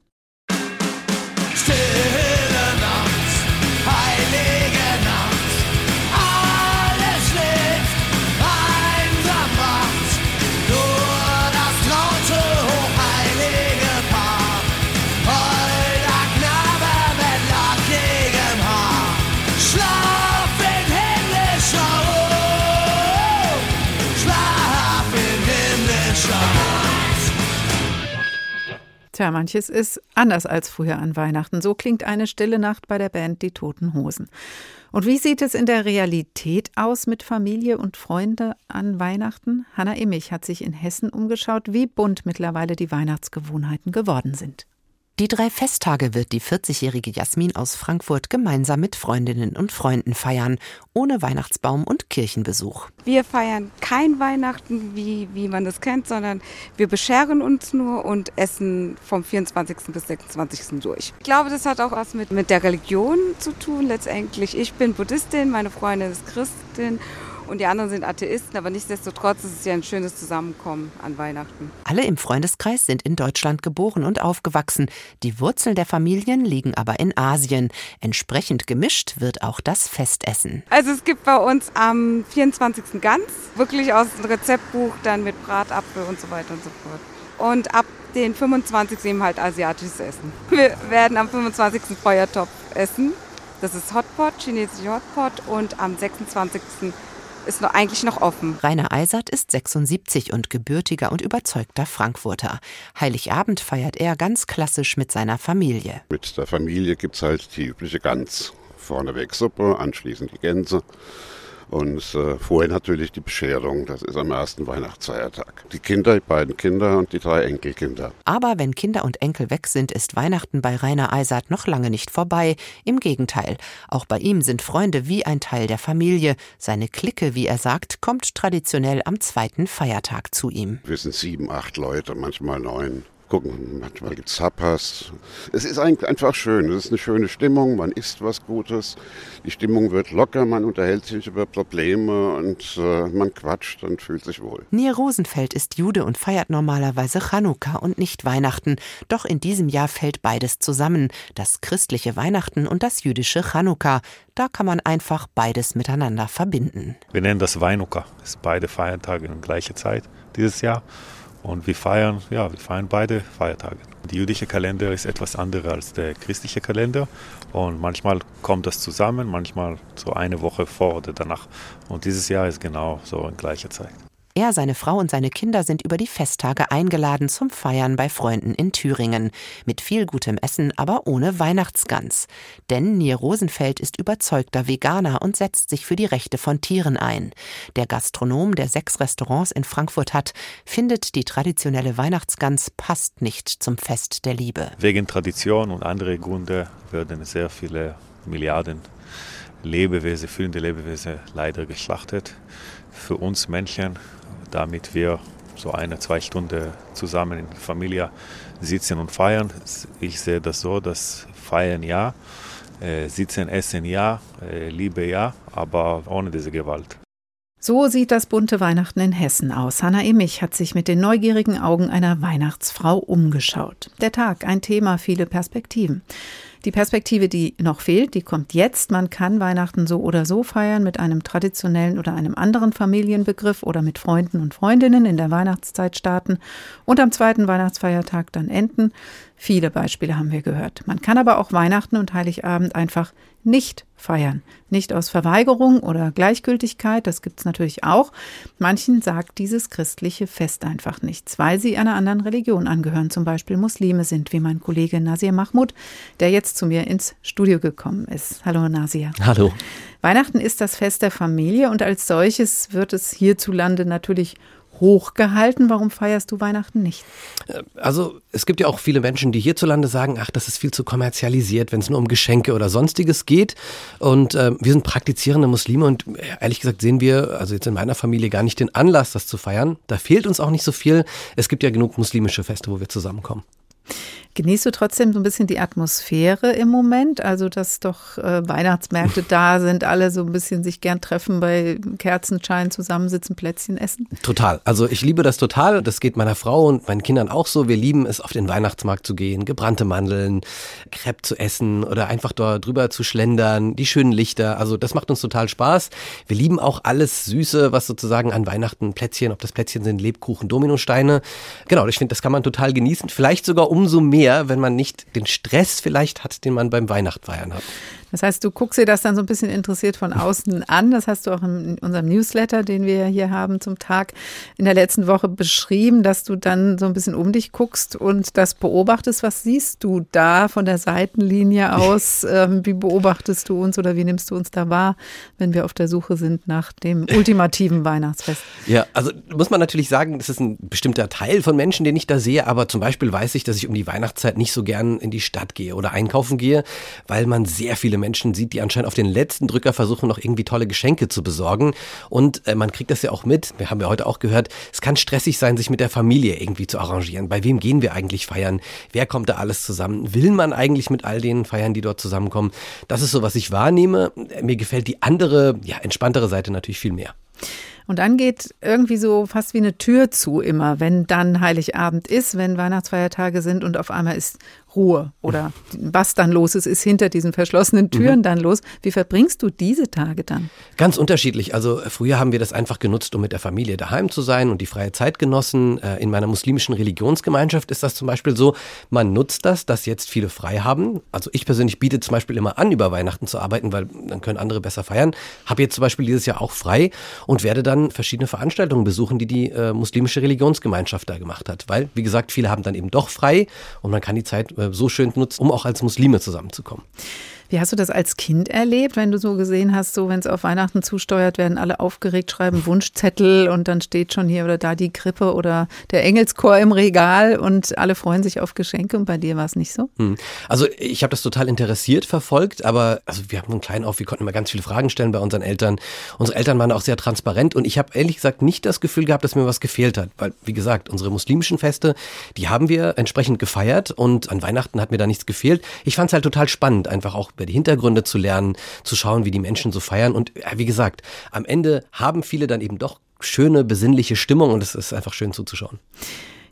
Tja, manches ist anders als früher an Weihnachten. So klingt eine stille Nacht bei der Band Die Toten Hosen. Und wie sieht es in der Realität aus mit Familie und Freunde an Weihnachten? Hanna Immich hat sich in Hessen umgeschaut, wie bunt mittlerweile die Weihnachtsgewohnheiten geworden sind. Die drei Festtage wird die 40-jährige Jasmin aus Frankfurt gemeinsam mit Freundinnen und Freunden feiern, ohne Weihnachtsbaum und Kirchenbesuch. Wir feiern kein Weihnachten, wie, wie man das kennt, sondern wir bescheren uns nur und essen vom 24. bis 26. durch. Ich glaube, das hat auch was mit, mit der Religion zu tun letztendlich. Ich bin Buddhistin, meine Freundin ist Christin und die anderen sind Atheisten, aber nichtsdestotrotz ist es ja ein schönes Zusammenkommen an Weihnachten. Alle im Freundeskreis sind in Deutschland geboren und aufgewachsen. Die Wurzeln der Familien liegen aber in Asien. Entsprechend gemischt wird auch das Festessen. Also es gibt bei uns am 24. Gans, wirklich aus dem Rezeptbuch, dann mit Bratapfel und so weiter und so fort. Und ab den 25. eben halt asiatisches Essen. Wir werden am 25. Feuertopf essen. Das ist Hotpot, chinesische Hotpot. Und am 26 ist noch eigentlich noch offen. Rainer Eisert ist 76 und gebürtiger und überzeugter Frankfurter. Heiligabend feiert er ganz klassisch mit seiner Familie. Mit der Familie gibt es halt die übliche Gans. Vorneweg Suppe, anschließend die Gänse und äh, vorher natürlich die Bescherung, das ist am ersten Weihnachtsfeiertag. Die Kinder, die beiden Kinder und die drei Enkelkinder. Aber wenn Kinder und Enkel weg sind, ist Weihnachten bei Rainer Eisert noch lange nicht vorbei. Im Gegenteil, auch bei ihm sind Freunde wie ein Teil der Familie. Seine Clique, wie er sagt, kommt traditionell am zweiten Feiertag zu ihm. Wir sind sieben, acht Leute, manchmal neun gucken. Manchmal gibt es Tapas. Es ist eigentlich einfach schön. Es ist eine schöne Stimmung. Man isst was Gutes. Die Stimmung wird locker. Man unterhält sich über Probleme und äh, man quatscht und fühlt sich wohl. Nier Rosenfeld ist Jude und feiert normalerweise Chanukka und nicht Weihnachten. Doch in diesem Jahr fällt beides zusammen. Das christliche Weihnachten und das jüdische Chanukka. Da kann man einfach beides miteinander verbinden. Wir nennen das Weinuka. Es sind beide Feiertage in gleicher Zeit dieses Jahr. Und wir feiern, ja, wir feiern beide Feiertage. Der jüdische Kalender ist etwas anderer als der christliche Kalender und manchmal kommt das zusammen, manchmal so eine Woche vor oder danach. Und dieses Jahr ist genau so in gleicher Zeit. Er, seine Frau und seine Kinder sind über die Festtage eingeladen zum Feiern bei Freunden in Thüringen. Mit viel gutem Essen, aber ohne Weihnachtsgans. Denn Nier Rosenfeld ist überzeugter Veganer und setzt sich für die Rechte von Tieren ein. Der Gastronom, der sechs Restaurants in Frankfurt hat, findet, die traditionelle Weihnachtsgans passt nicht zum Fest der Liebe. Wegen Tradition und andere Gründe werden sehr viele Milliarden Lebewesen, fühlende Lebewesen leider geschlachtet. Für uns Menschen damit wir so eine, zwei Stunden zusammen in Familie sitzen und feiern. Ich sehe das so, dass feiern ja, äh, sitzen, essen ja, äh, Liebe ja, aber ohne diese Gewalt. So sieht das bunte Weihnachten in Hessen aus. Hanna Immich hat sich mit den neugierigen Augen einer Weihnachtsfrau umgeschaut. Der Tag, ein Thema, viele Perspektiven. Die Perspektive, die noch fehlt, die kommt jetzt. Man kann Weihnachten so oder so feiern mit einem traditionellen oder einem anderen Familienbegriff oder mit Freunden und Freundinnen in der Weihnachtszeit starten und am zweiten Weihnachtsfeiertag dann enden. Viele Beispiele haben wir gehört. Man kann aber auch Weihnachten und Heiligabend einfach nicht feiern. Nicht aus Verweigerung oder Gleichgültigkeit, das gibt es natürlich auch. Manchen sagt dieses christliche Fest einfach nichts, weil sie einer anderen Religion angehören, zum Beispiel Muslime sind, wie mein Kollege Nasir Mahmoud, der jetzt zu mir ins Studio gekommen ist. Hallo Nasir. Hallo. Weihnachten ist das Fest der Familie und als solches wird es hierzulande natürlich hochgehalten. Warum feierst du Weihnachten nicht? Also es gibt ja auch viele Menschen, die hierzulande sagen, ach, das ist viel zu kommerzialisiert, wenn es nur um Geschenke oder sonstiges geht. Und äh, wir sind praktizierende Muslime und äh, ehrlich gesagt sehen wir, also jetzt in meiner Familie, gar nicht den Anlass, das zu feiern. Da fehlt uns auch nicht so viel. Es gibt ja genug muslimische Feste, wo wir zusammenkommen. Genießt du trotzdem so ein bisschen die Atmosphäre im Moment? Also, dass doch äh, Weihnachtsmärkte da sind, alle so ein bisschen sich gern treffen, bei Kerzenschein zusammensitzen, Plätzchen essen? Total. Also, ich liebe das total. Das geht meiner Frau und meinen Kindern auch so. Wir lieben es, auf den Weihnachtsmarkt zu gehen, gebrannte Mandeln, Crepe zu essen oder einfach dort drüber zu schlendern, die schönen Lichter. Also, das macht uns total Spaß. Wir lieben auch alles Süße, was sozusagen an Weihnachten Plätzchen, ob das Plätzchen sind, Lebkuchen, Dominosteine. Genau, ich finde, das kann man total genießen. Vielleicht sogar umso mehr mehr, wenn man nicht den Stress vielleicht hat, den man beim Weihnachtsfeiern hat. Das heißt, du guckst dir das dann so ein bisschen interessiert von außen an. Das hast du auch in unserem Newsletter, den wir hier haben zum Tag in der letzten Woche beschrieben, dass du dann so ein bisschen um dich guckst und das beobachtest. Was siehst du da von der Seitenlinie aus? Ähm, wie beobachtest du uns oder wie nimmst du uns da wahr, wenn wir auf der Suche sind nach dem ultimativen Weihnachtsfest? Ja, also muss man natürlich sagen, das ist ein bestimmter Teil von Menschen, den ich da sehe. Aber zum Beispiel weiß ich, dass ich um die Weihnachtszeit nicht so gern in die Stadt gehe oder einkaufen gehe, weil man sehr viele Menschen sieht, die anscheinend auf den letzten Drücker versuchen, noch irgendwie tolle Geschenke zu besorgen. Und äh, man kriegt das ja auch mit, wir haben ja heute auch gehört, es kann stressig sein, sich mit der Familie irgendwie zu arrangieren. Bei wem gehen wir eigentlich feiern? Wer kommt da alles zusammen? Will man eigentlich mit all den feiern, die dort zusammenkommen? Das ist so, was ich wahrnehme. Mir gefällt die andere, ja, entspanntere Seite natürlich viel mehr. Und dann geht irgendwie so fast wie eine Tür zu immer, wenn dann Heiligabend ist, wenn Weihnachtsfeiertage sind und auf einmal ist Ruhe oder was dann los ist, ist hinter diesen verschlossenen Türen mhm. dann los. Wie verbringst du diese Tage dann? Ganz unterschiedlich. Also früher haben wir das einfach genutzt, um mit der Familie daheim zu sein und die freie Zeit genossen. Äh, in meiner muslimischen Religionsgemeinschaft ist das zum Beispiel so, man nutzt das, dass jetzt viele frei haben. Also ich persönlich biete zum Beispiel immer an, über Weihnachten zu arbeiten, weil dann können andere besser feiern. Habe jetzt zum Beispiel dieses Jahr auch frei und werde dann verschiedene Veranstaltungen besuchen, die die äh, muslimische Religionsgemeinschaft da gemacht hat. Weil, wie gesagt, viele haben dann eben doch frei und man kann die Zeit äh, so schön nutzt, um auch als Muslime zusammenzukommen. Wie hast du das als Kind erlebt, wenn du so gesehen hast, so wenn es auf Weihnachten zusteuert, werden alle aufgeregt, schreiben Wunschzettel und dann steht schon hier oder da die Krippe oder der Engelschor im Regal und alle freuen sich auf Geschenke und bei dir war es nicht so? Hm. Also ich habe das total interessiert verfolgt, aber also wir haben einen kleinen auf, wir konnten immer ganz viele Fragen stellen bei unseren Eltern. Unsere Eltern waren auch sehr transparent und ich habe ehrlich gesagt nicht das Gefühl gehabt, dass mir was gefehlt hat, weil wie gesagt, unsere muslimischen Feste, die haben wir entsprechend gefeiert und an Weihnachten hat mir da nichts gefehlt. Ich fand es halt total spannend, einfach auch über die Hintergründe zu lernen, zu schauen, wie die Menschen so feiern. Und äh, wie gesagt, am Ende haben viele dann eben doch schöne, besinnliche Stimmung und es ist einfach schön zuzuschauen.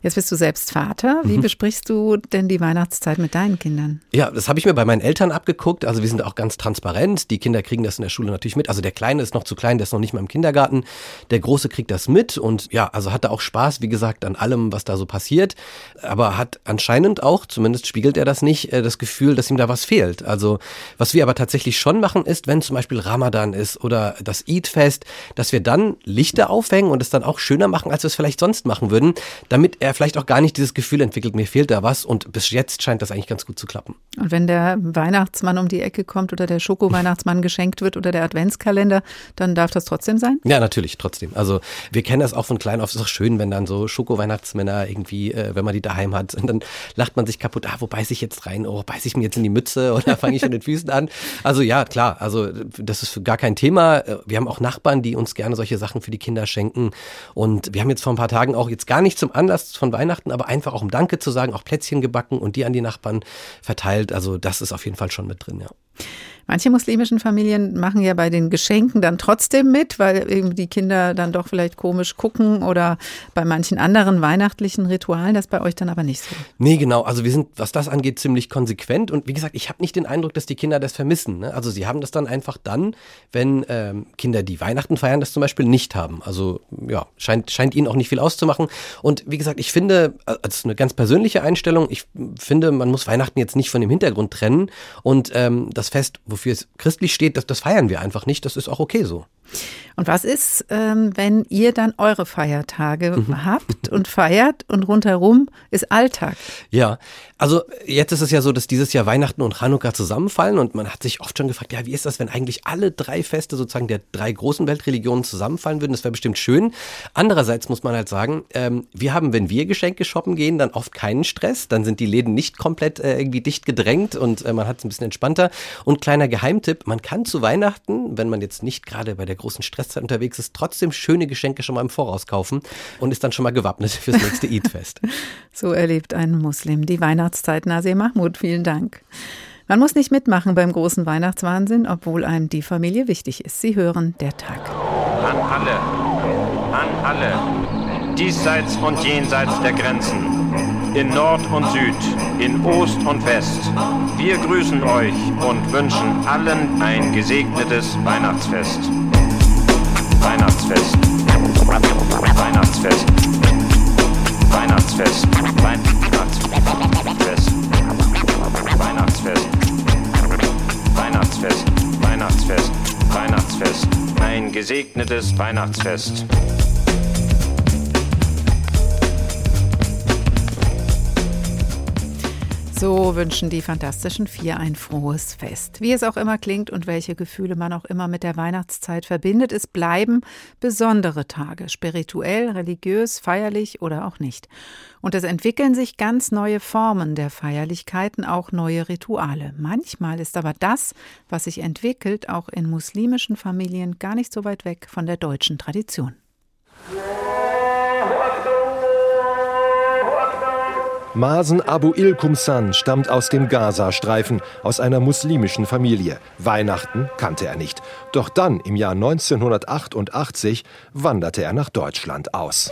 Jetzt bist du selbst Vater. Wie mhm. besprichst du denn die Weihnachtszeit mit deinen Kindern? Ja, das habe ich mir bei meinen Eltern abgeguckt. Also wir sind auch ganz transparent. Die Kinder kriegen das in der Schule natürlich mit. Also der Kleine ist noch zu klein, der ist noch nicht mal im Kindergarten. Der Große kriegt das mit und ja, also hatte auch Spaß, wie gesagt, an allem, was da so passiert. Aber hat anscheinend auch, zumindest spiegelt er das nicht, äh, das Gefühl, dass ihm da was fehlt. Also was wir aber tatsächlich schon machen, ist, wenn zum Beispiel Ramadan ist oder das Eid-Fest, dass wir dann Lichter aufhängen und es dann auch schöner machen, als wir es vielleicht sonst machen würden, damit er vielleicht auch gar nicht dieses Gefühl entwickelt, mir fehlt da was. Und bis jetzt scheint das eigentlich ganz gut zu klappen. Und wenn der Weihnachtsmann um die Ecke kommt oder der Schoko-Weihnachtsmann geschenkt wird oder der Adventskalender, dann darf das trotzdem sein? Ja, natürlich, trotzdem. Also wir kennen das auch von klein auf. Es ist auch schön, wenn dann so Schoko-Weihnachtsmänner irgendwie, äh, wenn man die daheim hat, und dann lacht man sich kaputt, ah, wo beiß ich jetzt rein? Oh, beiß ich mir jetzt in die Mütze oder fange ich an den Füßen an? Also ja, klar, also das ist gar kein Thema. Wir haben auch Nachbarn, die uns gerne solche Sachen für die Kinder schenken. Und wir haben jetzt vor ein paar Tagen auch jetzt gar nicht zum Anlass von Weihnachten, aber einfach auch um Danke zu sagen, auch Plätzchen gebacken und die an die Nachbarn verteilt. Also das ist auf jeden Fall schon mit drin, ja. Manche muslimischen Familien machen ja bei den Geschenken dann trotzdem mit, weil eben die Kinder dann doch vielleicht komisch gucken oder bei manchen anderen weihnachtlichen Ritualen, das bei euch dann aber nicht so. Nee, genau. Also wir sind, was das angeht, ziemlich konsequent und wie gesagt, ich habe nicht den Eindruck, dass die Kinder das vermissen. Ne? Also sie haben das dann einfach dann, wenn ähm, Kinder, die Weihnachten feiern, das zum Beispiel nicht haben. Also ja, scheint, scheint ihnen auch nicht viel auszumachen. Und wie gesagt, ich finde, äh, das ist eine ganz persönliche Einstellung, ich finde, man muss Weihnachten jetzt nicht von dem Hintergrund trennen und ähm, das Fest, wofür wofür es christlich steht, das, das feiern wir einfach nicht. Das ist auch okay so. Und was ist, ähm, wenn ihr dann eure Feiertage mhm. habt und feiert und rundherum ist Alltag? Ja, also jetzt ist es ja so, dass dieses Jahr Weihnachten und Chanukka zusammenfallen und man hat sich oft schon gefragt, ja, wie ist das, wenn eigentlich alle drei Feste sozusagen der drei großen Weltreligionen zusammenfallen würden? Das wäre bestimmt schön. Andererseits muss man halt sagen, ähm, wir haben, wenn wir Geschenke shoppen gehen, dann oft keinen Stress. Dann sind die Läden nicht komplett äh, irgendwie dicht gedrängt und äh, man hat es ein bisschen entspannter. Und kleiner Geheimtipp, man kann zu Weihnachten, wenn man jetzt nicht gerade bei der großen Stresszeit unterwegs ist, trotzdem schöne Geschenke schon mal im Voraus kaufen und ist dann schon mal gewappnet fürs nächste Eid-Fest. so erlebt ein Muslim die Weihnachtszeit. Nasir Mahmoud, vielen Dank. Man muss nicht mitmachen beim großen Weihnachtswahnsinn, obwohl einem die Familie wichtig ist. Sie hören der Tag. An alle, an alle, diesseits und jenseits der Grenzen, in Nord und Süd, in Ost und West. Wir grüßen euch und wünschen allen ein gesegnetes Weihnachtsfest. Weihnachtsfest. Weihnachtsfest. Weihnachtsfest. Gesegnetes Weihnachtsfest. So wünschen die Fantastischen Vier ein frohes Fest. Wie es auch immer klingt und welche Gefühle man auch immer mit der Weihnachtszeit verbindet, es bleiben besondere Tage, spirituell, religiös, feierlich oder auch nicht. Und es entwickeln sich ganz neue Formen der Feierlichkeiten, auch neue Rituale. Manchmal ist aber das, was sich entwickelt, auch in muslimischen Familien gar nicht so weit weg von der deutschen Tradition. Masen Abu Ilkumsan stammt aus dem Gazastreifen, aus einer muslimischen Familie. Weihnachten kannte er nicht. Doch dann, im Jahr 1988, wanderte er nach Deutschland aus.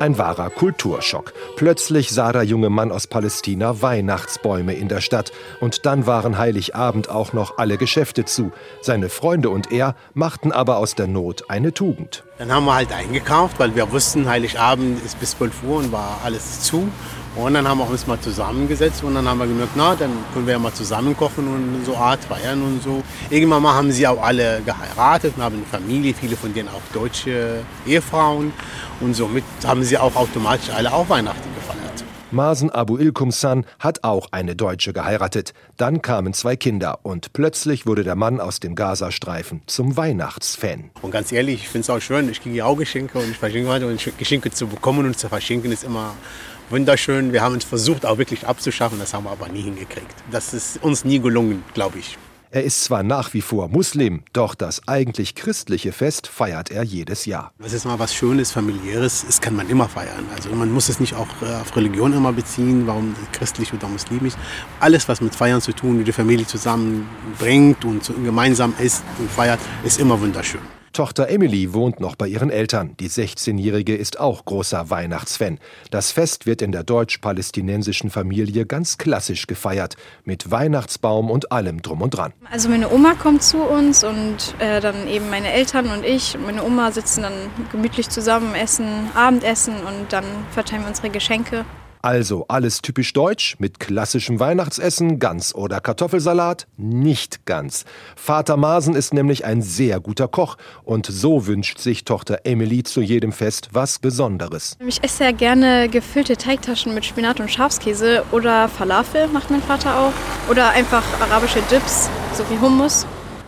Ein wahrer Kulturschock. Plötzlich sah der junge Mann aus Palästina Weihnachtsbäume in der Stadt. Und dann waren Heiligabend auch noch alle Geschäfte zu. Seine Freunde und er machten aber aus der Not eine Tugend. Dann haben wir halt eingekauft, weil wir wussten, Heiligabend ist bis 12 Uhr und war alles zu. Und dann haben wir uns mal zusammengesetzt und dann haben wir gemerkt, na, dann können wir ja mal zusammen kochen und so Art feiern und so. Irgendwann mal haben sie auch alle geheiratet und haben eine Familie, viele von denen auch deutsche Ehefrauen. Und somit haben sie auch automatisch alle auch Weihnachten gefeiert. Masen Abu Ilkumsan hat auch eine Deutsche geheiratet. Dann kamen zwei Kinder und plötzlich wurde der Mann aus dem Gazastreifen zum Weihnachtsfan. Und ganz ehrlich, ich finde es auch schön, ich kriege auch Geschenke und ich verschenke weiter und Geschenke zu bekommen und zu verschenken ist immer wunderschön. Wir haben es versucht, auch wirklich abzuschaffen, das haben wir aber nie hingekriegt. Das ist uns nie gelungen, glaube ich. Er ist zwar nach wie vor Muslim, doch das eigentlich christliche Fest feiert er jedes Jahr. Das ist mal was Schönes, familiäres, das kann man immer feiern. Also man muss es nicht auch äh, auf Religion immer beziehen, warum christlich oder muslimisch. Alles, was mit Feiern zu tun, wie die Familie zusammenbringt und gemeinsam isst und feiert, ist immer wunderschön. Tochter Emily wohnt noch bei ihren Eltern. Die 16-Jährige ist auch großer Weihnachtsfan. Das Fest wird in der deutsch-palästinensischen Familie ganz klassisch gefeiert. Mit Weihnachtsbaum und allem drum und dran. Also meine Oma kommt zu uns und äh, dann eben meine Eltern und ich meine Oma sitzen dann gemütlich zusammen, essen Abendessen und dann verteilen wir unsere Geschenke. Also alles typisch deutsch mit klassischem Weihnachtsessen, Gans oder Kartoffelsalat? Nicht ganz. Vater Masen ist nämlich ein sehr guter Koch und so wünscht sich Tochter Emily zu jedem Fest was Besonderes. Ich esse sehr gerne gefüllte Teigtaschen mit Spinat und Schafskäse oder Falafel macht mein Vater auch oder einfach arabische Dips, so wie Hummus.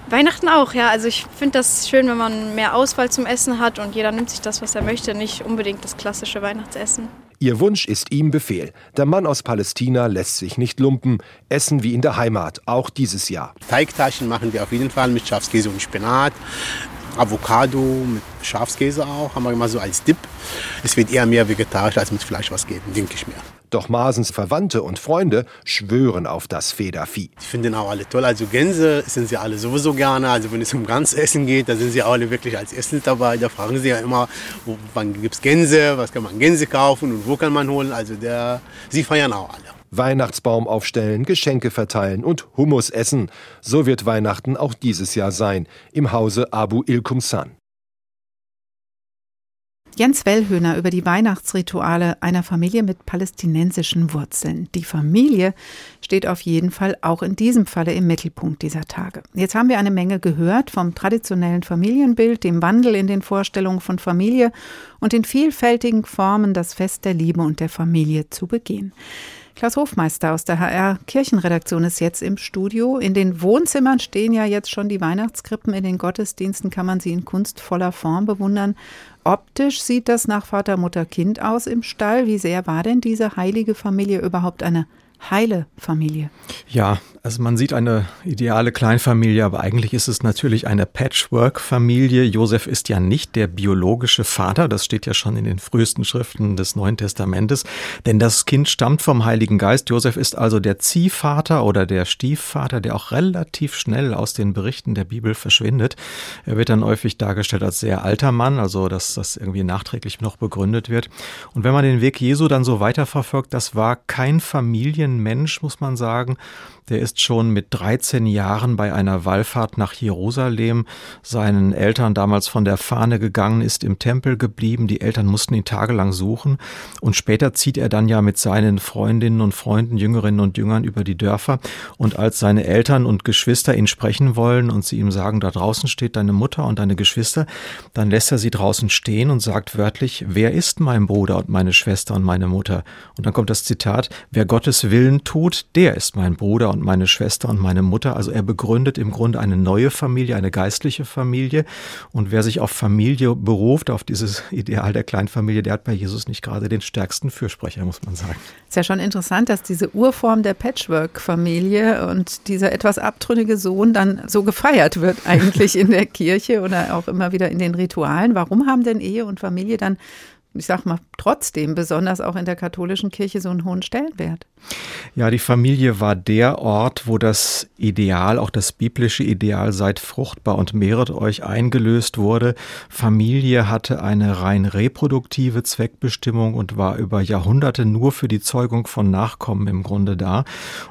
Weihnachten auch, ja. Also ich finde das schön, wenn man mehr Auswahl zum Essen hat und jeder nimmt sich das, was er möchte, nicht unbedingt das klassische Weihnachtsessen. Ihr Wunsch ist ihm Befehl. Der Mann aus Palästina lässt sich nicht lumpen. Essen wie in der Heimat, auch dieses Jahr. Teigtaschen machen wir auf jeden Fall mit Schafskäse und Spinat. Avocado mit Schafskäse auch, haben wir immer so als Dip. Es wird eher mehr vegetarisch als mit Fleisch was geben, denke ich mir. Doch Masens Verwandte und Freunde schwören auf das Federvieh. Ich finde den auch alle toll. Also Gänse sind sie alle sowieso gerne. Also wenn es um Ganzessen geht, da sind sie alle wirklich als Essen dabei. Da fragen sie ja immer, wo, wann gibt es Gänse, was kann man Gänse kaufen und wo kann man holen. Also der, sie feiern auch alle. Weihnachtsbaum aufstellen, Geschenke verteilen und Hummus essen. So wird Weihnachten auch dieses Jahr sein, im Hause Abu Ilkumsan. Jens Wellhöhner über die Weihnachtsrituale einer Familie mit palästinensischen Wurzeln. Die Familie steht auf jeden Fall auch in diesem Falle im Mittelpunkt dieser Tage. Jetzt haben wir eine Menge gehört vom traditionellen Familienbild, dem Wandel in den Vorstellungen von Familie und den vielfältigen Formen, das Fest der Liebe und der Familie zu begehen. Klaus Hofmeister aus der HR Kirchenredaktion ist jetzt im Studio. In den Wohnzimmern stehen ja jetzt schon die Weihnachtskrippen. In den Gottesdiensten kann man sie in kunstvoller Form bewundern. Optisch sieht das nach Vater, Mutter, Kind aus im Stall. Wie sehr war denn diese heilige Familie überhaupt eine heile Familie? Ja, also man sieht eine ideale Kleinfamilie, aber eigentlich ist es natürlich eine Patchwork-Familie. Josef ist ja nicht der biologische Vater, das steht ja schon in den frühesten Schriften des Neuen Testamentes, denn das Kind stammt vom Heiligen Geist. Josef ist also der Ziehvater oder der Stiefvater, der auch relativ schnell aus den Berichten der Bibel verschwindet. Er wird dann häufig dargestellt als sehr alter Mann, also dass das irgendwie nachträglich noch begründet wird. Und wenn man den Weg Jesu dann so weiterverfolgt, das war kein Familienmensch, muss man sagen. Der ist schon mit 13 Jahren bei einer Wallfahrt nach Jerusalem seinen Eltern damals von der Fahne gegangen, ist im Tempel geblieben. Die Eltern mussten ihn tagelang suchen. Und später zieht er dann ja mit seinen Freundinnen und Freunden, Jüngerinnen und Jüngern über die Dörfer. Und als seine Eltern und Geschwister ihn sprechen wollen und sie ihm sagen, da draußen steht deine Mutter und deine Geschwister, dann lässt er sie draußen stehen und sagt wörtlich, wer ist mein Bruder und meine Schwester und meine Mutter? Und dann kommt das Zitat, wer Gottes Willen tut, der ist mein Bruder und meine Schwester und meine Mutter. Also er begründet im Grunde eine neue Familie, eine geistliche Familie. Und wer sich auf Familie beruft, auf dieses Ideal der Kleinfamilie, der hat bei Jesus nicht gerade den stärksten Fürsprecher, muss man sagen. Ist ja schon interessant, dass diese Urform der Patchwork-Familie und dieser etwas abtrünnige Sohn dann so gefeiert wird eigentlich in der Kirche oder auch immer wieder in den Ritualen. Warum haben denn Ehe und Familie dann ich sag mal, trotzdem, besonders auch in der katholischen Kirche, so einen hohen Stellenwert? Ja, die Familie war der Ort, wo das Ideal, auch das biblische Ideal, seid fruchtbar und mehret euch eingelöst wurde. Familie hatte eine rein reproduktive Zweckbestimmung und war über Jahrhunderte nur für die Zeugung von Nachkommen im Grunde da.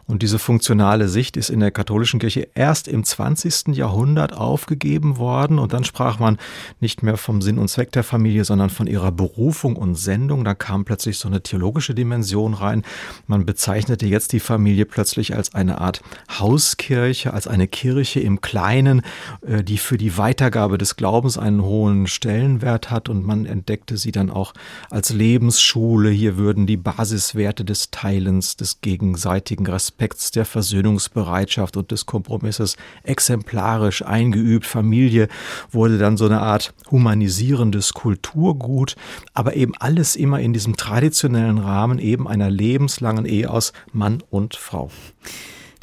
Und diese funktionale Sicht ist in der katholischen Kirche erst im 20. Jahrhundert aufgegeben worden und dann sprach man nicht mehr vom Sinn und Zweck der Familie, sondern von ihrer Berufung und Sendung. Da kam plötzlich so eine theologische Dimension rein. Man bezeichnete jetzt die Familie plötzlich als eine Art Hauskirche, als eine Kirche im Kleinen, äh, die für die Weitergabe des Glaubens einen hohen Stellenwert hat und man entdeckte sie dann auch als Lebensschule. Hier würden die Basiswerte des Teilens, des gegenseitigen Respekts, der Versöhnungsbereitschaft und des Kompromisses exemplarisch eingeübt. Familie wurde dann so eine Art humanisierendes Kulturgut, aber eben alles immer in diesem traditionellen Rahmen eben einer lebenslangen Ehe aus Mann und Frau.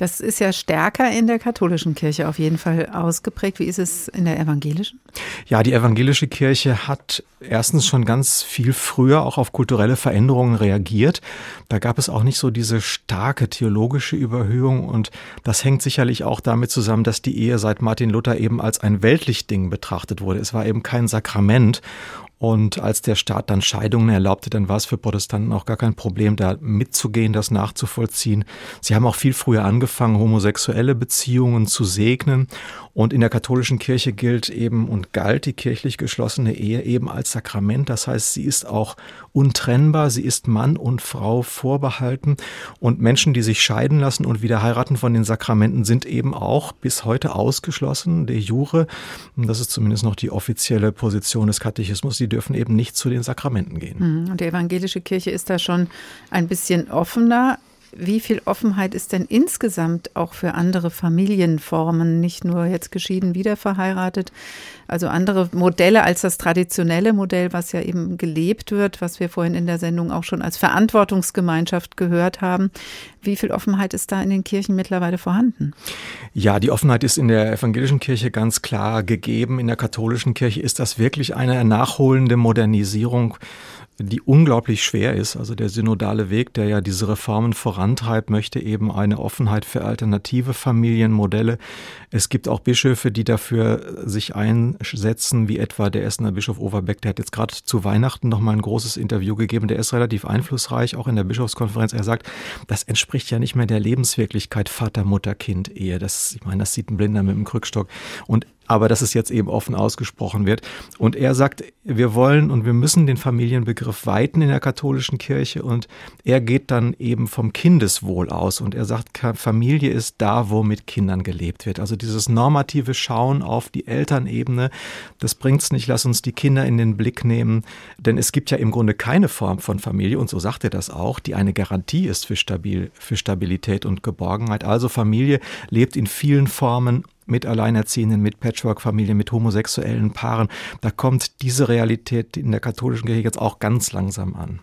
Das ist ja stärker in der katholischen Kirche auf jeden Fall ausgeprägt. Wie ist es in der evangelischen? Ja, die evangelische Kirche hat erstens schon ganz viel früher auch auf kulturelle Veränderungen reagiert. Da gab es auch nicht so diese starke theologische Überhöhung und das hängt sicherlich auch damit zusammen, dass die Ehe seit Martin Luther eben als ein weltlich Ding betrachtet wurde. Es war eben kein Sakrament und als der Staat dann Scheidungen erlaubte, dann war es für Protestanten auch gar kein Problem, da mitzugehen, das nachzuvollziehen. Sie haben auch viel früher angefangen, homosexuelle Beziehungen zu segnen. Und in der katholischen Kirche gilt eben und galt die kirchlich geschlossene Ehe eben als Sakrament. Das heißt, sie ist auch untrennbar, sie ist Mann und Frau vorbehalten. Und Menschen, die sich scheiden lassen und wieder heiraten von den Sakramenten, sind eben auch bis heute ausgeschlossen, de jure. Das ist zumindest noch die offizielle Position des Katechismus. Die dürfen eben nicht zu den Sakramenten gehen. Hm, und die evangelische Kirche ist da schon ein bisschen offener. Wie viel Offenheit ist denn insgesamt auch für andere Familienformen, nicht nur jetzt geschieden, wieder verheiratet, also andere Modelle als das traditionelle Modell, was ja eben gelebt wird, was wir vorhin in der Sendung auch schon als Verantwortungsgemeinschaft gehört haben. Wie viel Offenheit ist da in den Kirchen mittlerweile vorhanden? Ja, die Offenheit ist in der evangelischen Kirche ganz klar gegeben. In der katholischen Kirche ist das wirklich eine nachholende Modernisierung die unglaublich schwer ist. Also der synodale Weg, der ja diese Reformen vorantreibt, möchte eben eine Offenheit für alternative Familienmodelle. Es gibt auch Bischöfe, die dafür sich einsetzen, wie etwa der Essener Bischof Overbeck. Der hat jetzt gerade zu Weihnachten noch mal ein großes Interview gegeben. Der ist relativ einflussreich, auch in der Bischofskonferenz. Er sagt, das entspricht ja nicht mehr der Lebenswirklichkeit Vater, Mutter, Kind, Ehe. Das, ich meine, das sieht ein Blinder mit dem Krückstock. Und aber dass es jetzt eben offen ausgesprochen wird. Und er sagt, wir wollen und wir müssen den Familienbegriff weiten in der katholischen Kirche und er geht dann eben vom Kindeswohl aus und er sagt, Familie ist da, wo mit Kindern gelebt wird. Also dieses normative Schauen auf die Elternebene, das bringt's nicht, lass uns die Kinder in den Blick nehmen, denn es gibt ja im Grunde keine Form von Familie und so sagt er das auch, die eine Garantie ist für, stabil, für Stabilität und Geborgenheit. Also Familie lebt in vielen Formen mit Alleinerziehenden, mit Patchwork-Familien, mit homosexuellen Paaren. Da kommt diese Realität in der katholischen Kirche jetzt auch ganz langsam an.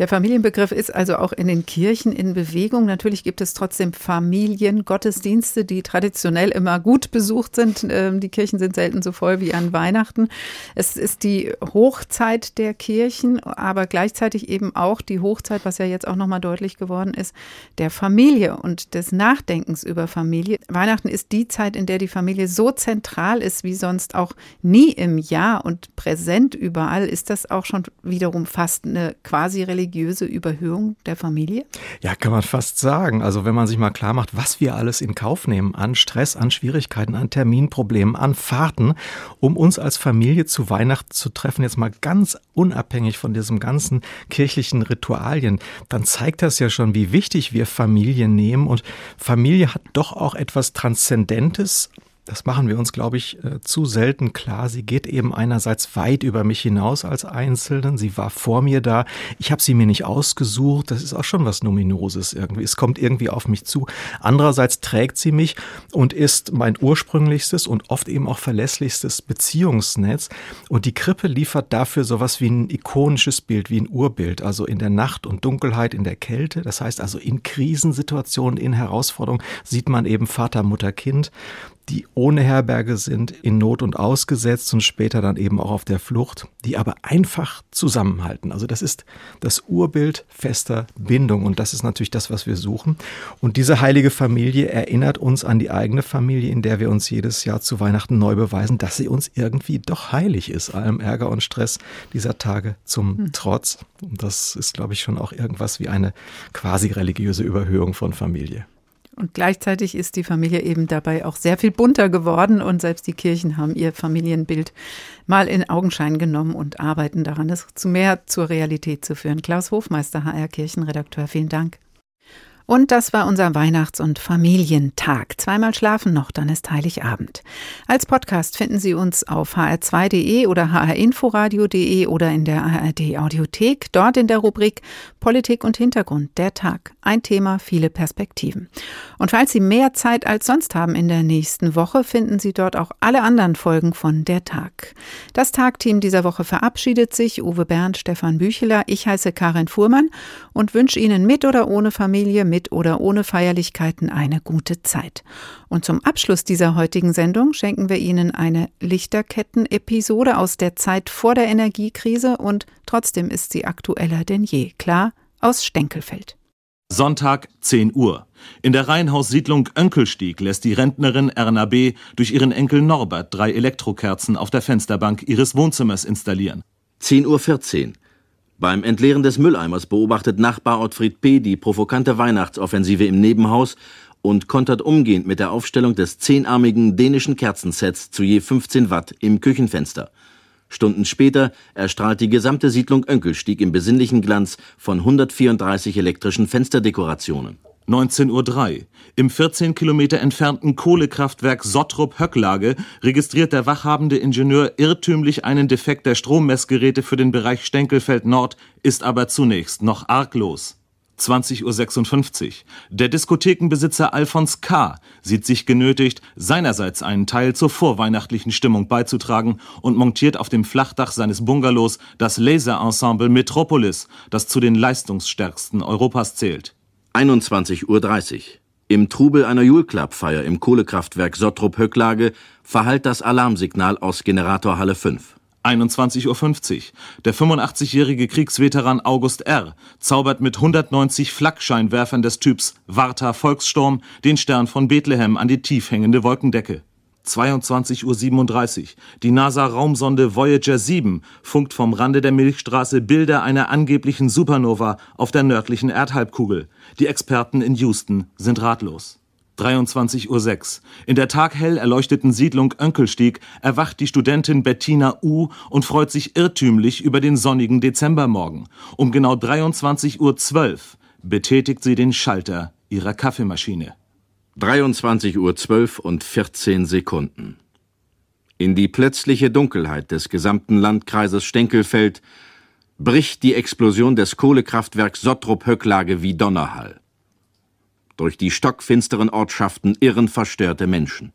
Der Familienbegriff ist also auch in den Kirchen in Bewegung. Natürlich gibt es trotzdem Familiengottesdienste, die traditionell immer gut besucht sind. Ähm, die Kirchen sind selten so voll wie an Weihnachten. Es ist die Hochzeit der Kirchen, aber gleichzeitig eben auch die Hochzeit, was ja jetzt auch nochmal deutlich geworden ist, der Familie und des Nachdenkens über Familie. Weihnachten ist die Zeit, in der die Familie so zentral ist wie sonst auch nie im Jahr und präsent überall. Ist das auch schon wiederum fast eine quasi religiöse religiöse Überhöhung der Familie? Ja, kann man fast sagen. Also wenn man sich mal klar macht, was wir alles in Kauf nehmen an Stress, an Schwierigkeiten, an Terminproblemen, an Fahrten, um uns als Familie zu Weihnachten zu treffen, jetzt mal ganz unabhängig von diesem ganzen kirchlichen Ritualien, dann zeigt das ja schon, wie wichtig wir Familie nehmen. Und Familie hat doch auch etwas Transzendentes, das machen wir uns, glaube ich, äh, zu selten klar. Sie geht eben einerseits weit über mich hinaus als Einzelnen. Sie war vor mir da. Ich habe sie mir nicht ausgesucht. Das ist auch schon was Numinoses irgendwie. Es kommt irgendwie auf mich zu. Andererseits trägt sie mich und ist mein ursprünglichstes und oft eben auch verlässlichstes Beziehungsnetz. Und die Krippe liefert dafür sowas wie ein ikonisches Bild, wie ein Urbild. Also in der Nacht und Dunkelheit, in der Kälte. Das heißt also in Krisensituationen, in Herausforderungen sieht man eben Vater, Mutter, Kind die ohne Herberge sind, in Not und ausgesetzt und später dann eben auch auf der Flucht, die aber einfach zusammenhalten. Also das ist das Urbild fester Bindung und das ist natürlich das, was wir suchen. Und diese heilige Familie erinnert uns an die eigene Familie, in der wir uns jedes Jahr zu Weihnachten neu beweisen, dass sie uns irgendwie doch heilig ist, allem Ärger und Stress dieser Tage zum hm. Trotz. Und das ist, glaube ich, schon auch irgendwas wie eine quasi religiöse Überhöhung von Familie. Und gleichzeitig ist die Familie eben dabei auch sehr viel bunter geworden und selbst die Kirchen haben ihr Familienbild mal in Augenschein genommen und arbeiten daran, es zu mehr zur Realität zu führen. Klaus Hofmeister, HR Kirchenredakteur, vielen Dank. Und das war unser Weihnachts- und Familientag. Zweimal schlafen noch, dann ist Heiligabend. Als Podcast finden Sie uns auf hr2.de oder hrinforadio.de oder in der ARD Audiothek, dort in der Rubrik Politik und Hintergrund, der Tag. Ein Thema, viele Perspektiven. Und falls Sie mehr Zeit als sonst haben in der nächsten Woche, finden Sie dort auch alle anderen Folgen von Der Tag. Das Tagteam dieser Woche verabschiedet sich. Uwe Bernd, Stefan Bücheler. Ich heiße Karin Fuhrmann und wünsche Ihnen mit oder ohne Familie, mit mit oder ohne Feierlichkeiten eine gute Zeit. Und zum Abschluss dieser heutigen Sendung schenken wir Ihnen eine Lichterketten-Episode aus der Zeit vor der Energiekrise und trotzdem ist sie aktueller denn je. Klar, aus Stenkelfeld. Sonntag, 10 Uhr. In der Reihenhaussiedlung Önkelstieg lässt die Rentnerin Erna B. durch ihren Enkel Norbert drei Elektrokerzen auf der Fensterbank ihres Wohnzimmers installieren. 10.14 Uhr. Beim Entleeren des Mülleimers beobachtet Nachbar Ottfried P. die provokante Weihnachtsoffensive im Nebenhaus und kontert umgehend mit der Aufstellung des zehnarmigen dänischen Kerzensets zu je 15 Watt im Küchenfenster. Stunden später erstrahlt die gesamte Siedlung Önkelstieg im besinnlichen Glanz von 134 elektrischen Fensterdekorationen. 19.03 Uhr. Im 14 Kilometer entfernten Kohlekraftwerk Sottrup-Höcklage registriert der wachhabende Ingenieur irrtümlich einen Defekt der Strommessgeräte für den Bereich Stenkelfeld Nord, ist aber zunächst noch arglos. 20.56 Uhr. Der Diskothekenbesitzer Alfons K. sieht sich genötigt, seinerseits einen Teil zur vorweihnachtlichen Stimmung beizutragen und montiert auf dem Flachdach seines Bungalows das Laserensemble Metropolis, das zu den leistungsstärksten Europas zählt. 21.30 Uhr. Im Trubel einer Julklappfeier im Kohlekraftwerk Sottrup-Höcklage verhallt das Alarmsignal aus Generatorhalle 5. 21.50 Uhr. Der 85-jährige Kriegsveteran August R. zaubert mit 190 Flakscheinwerfern des Typs Warta Volkssturm den Stern von Bethlehem an die tief hängende Wolkendecke. 22.37 Uhr. Die NASA-Raumsonde Voyager 7 funkt vom Rande der Milchstraße Bilder einer angeblichen Supernova auf der nördlichen Erdhalbkugel. Die Experten in Houston sind ratlos. 23.06 Uhr. In der taghell erleuchteten Siedlung Önkelstieg erwacht die Studentin Bettina U. und freut sich irrtümlich über den sonnigen Dezembermorgen. Um genau 23.12 Uhr betätigt sie den Schalter ihrer Kaffeemaschine. 23.12 Uhr und 14 Sekunden. In die plötzliche Dunkelheit des gesamten Landkreises Stenkelfeld bricht die Explosion des Kohlekraftwerks Sottrup-Höcklage wie Donnerhall. Durch die stockfinsteren Ortschaften irren verstörte Menschen.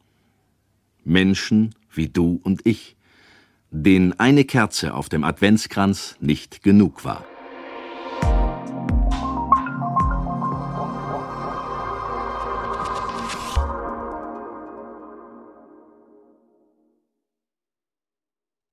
Menschen wie du und ich, denen eine Kerze auf dem Adventskranz nicht genug war.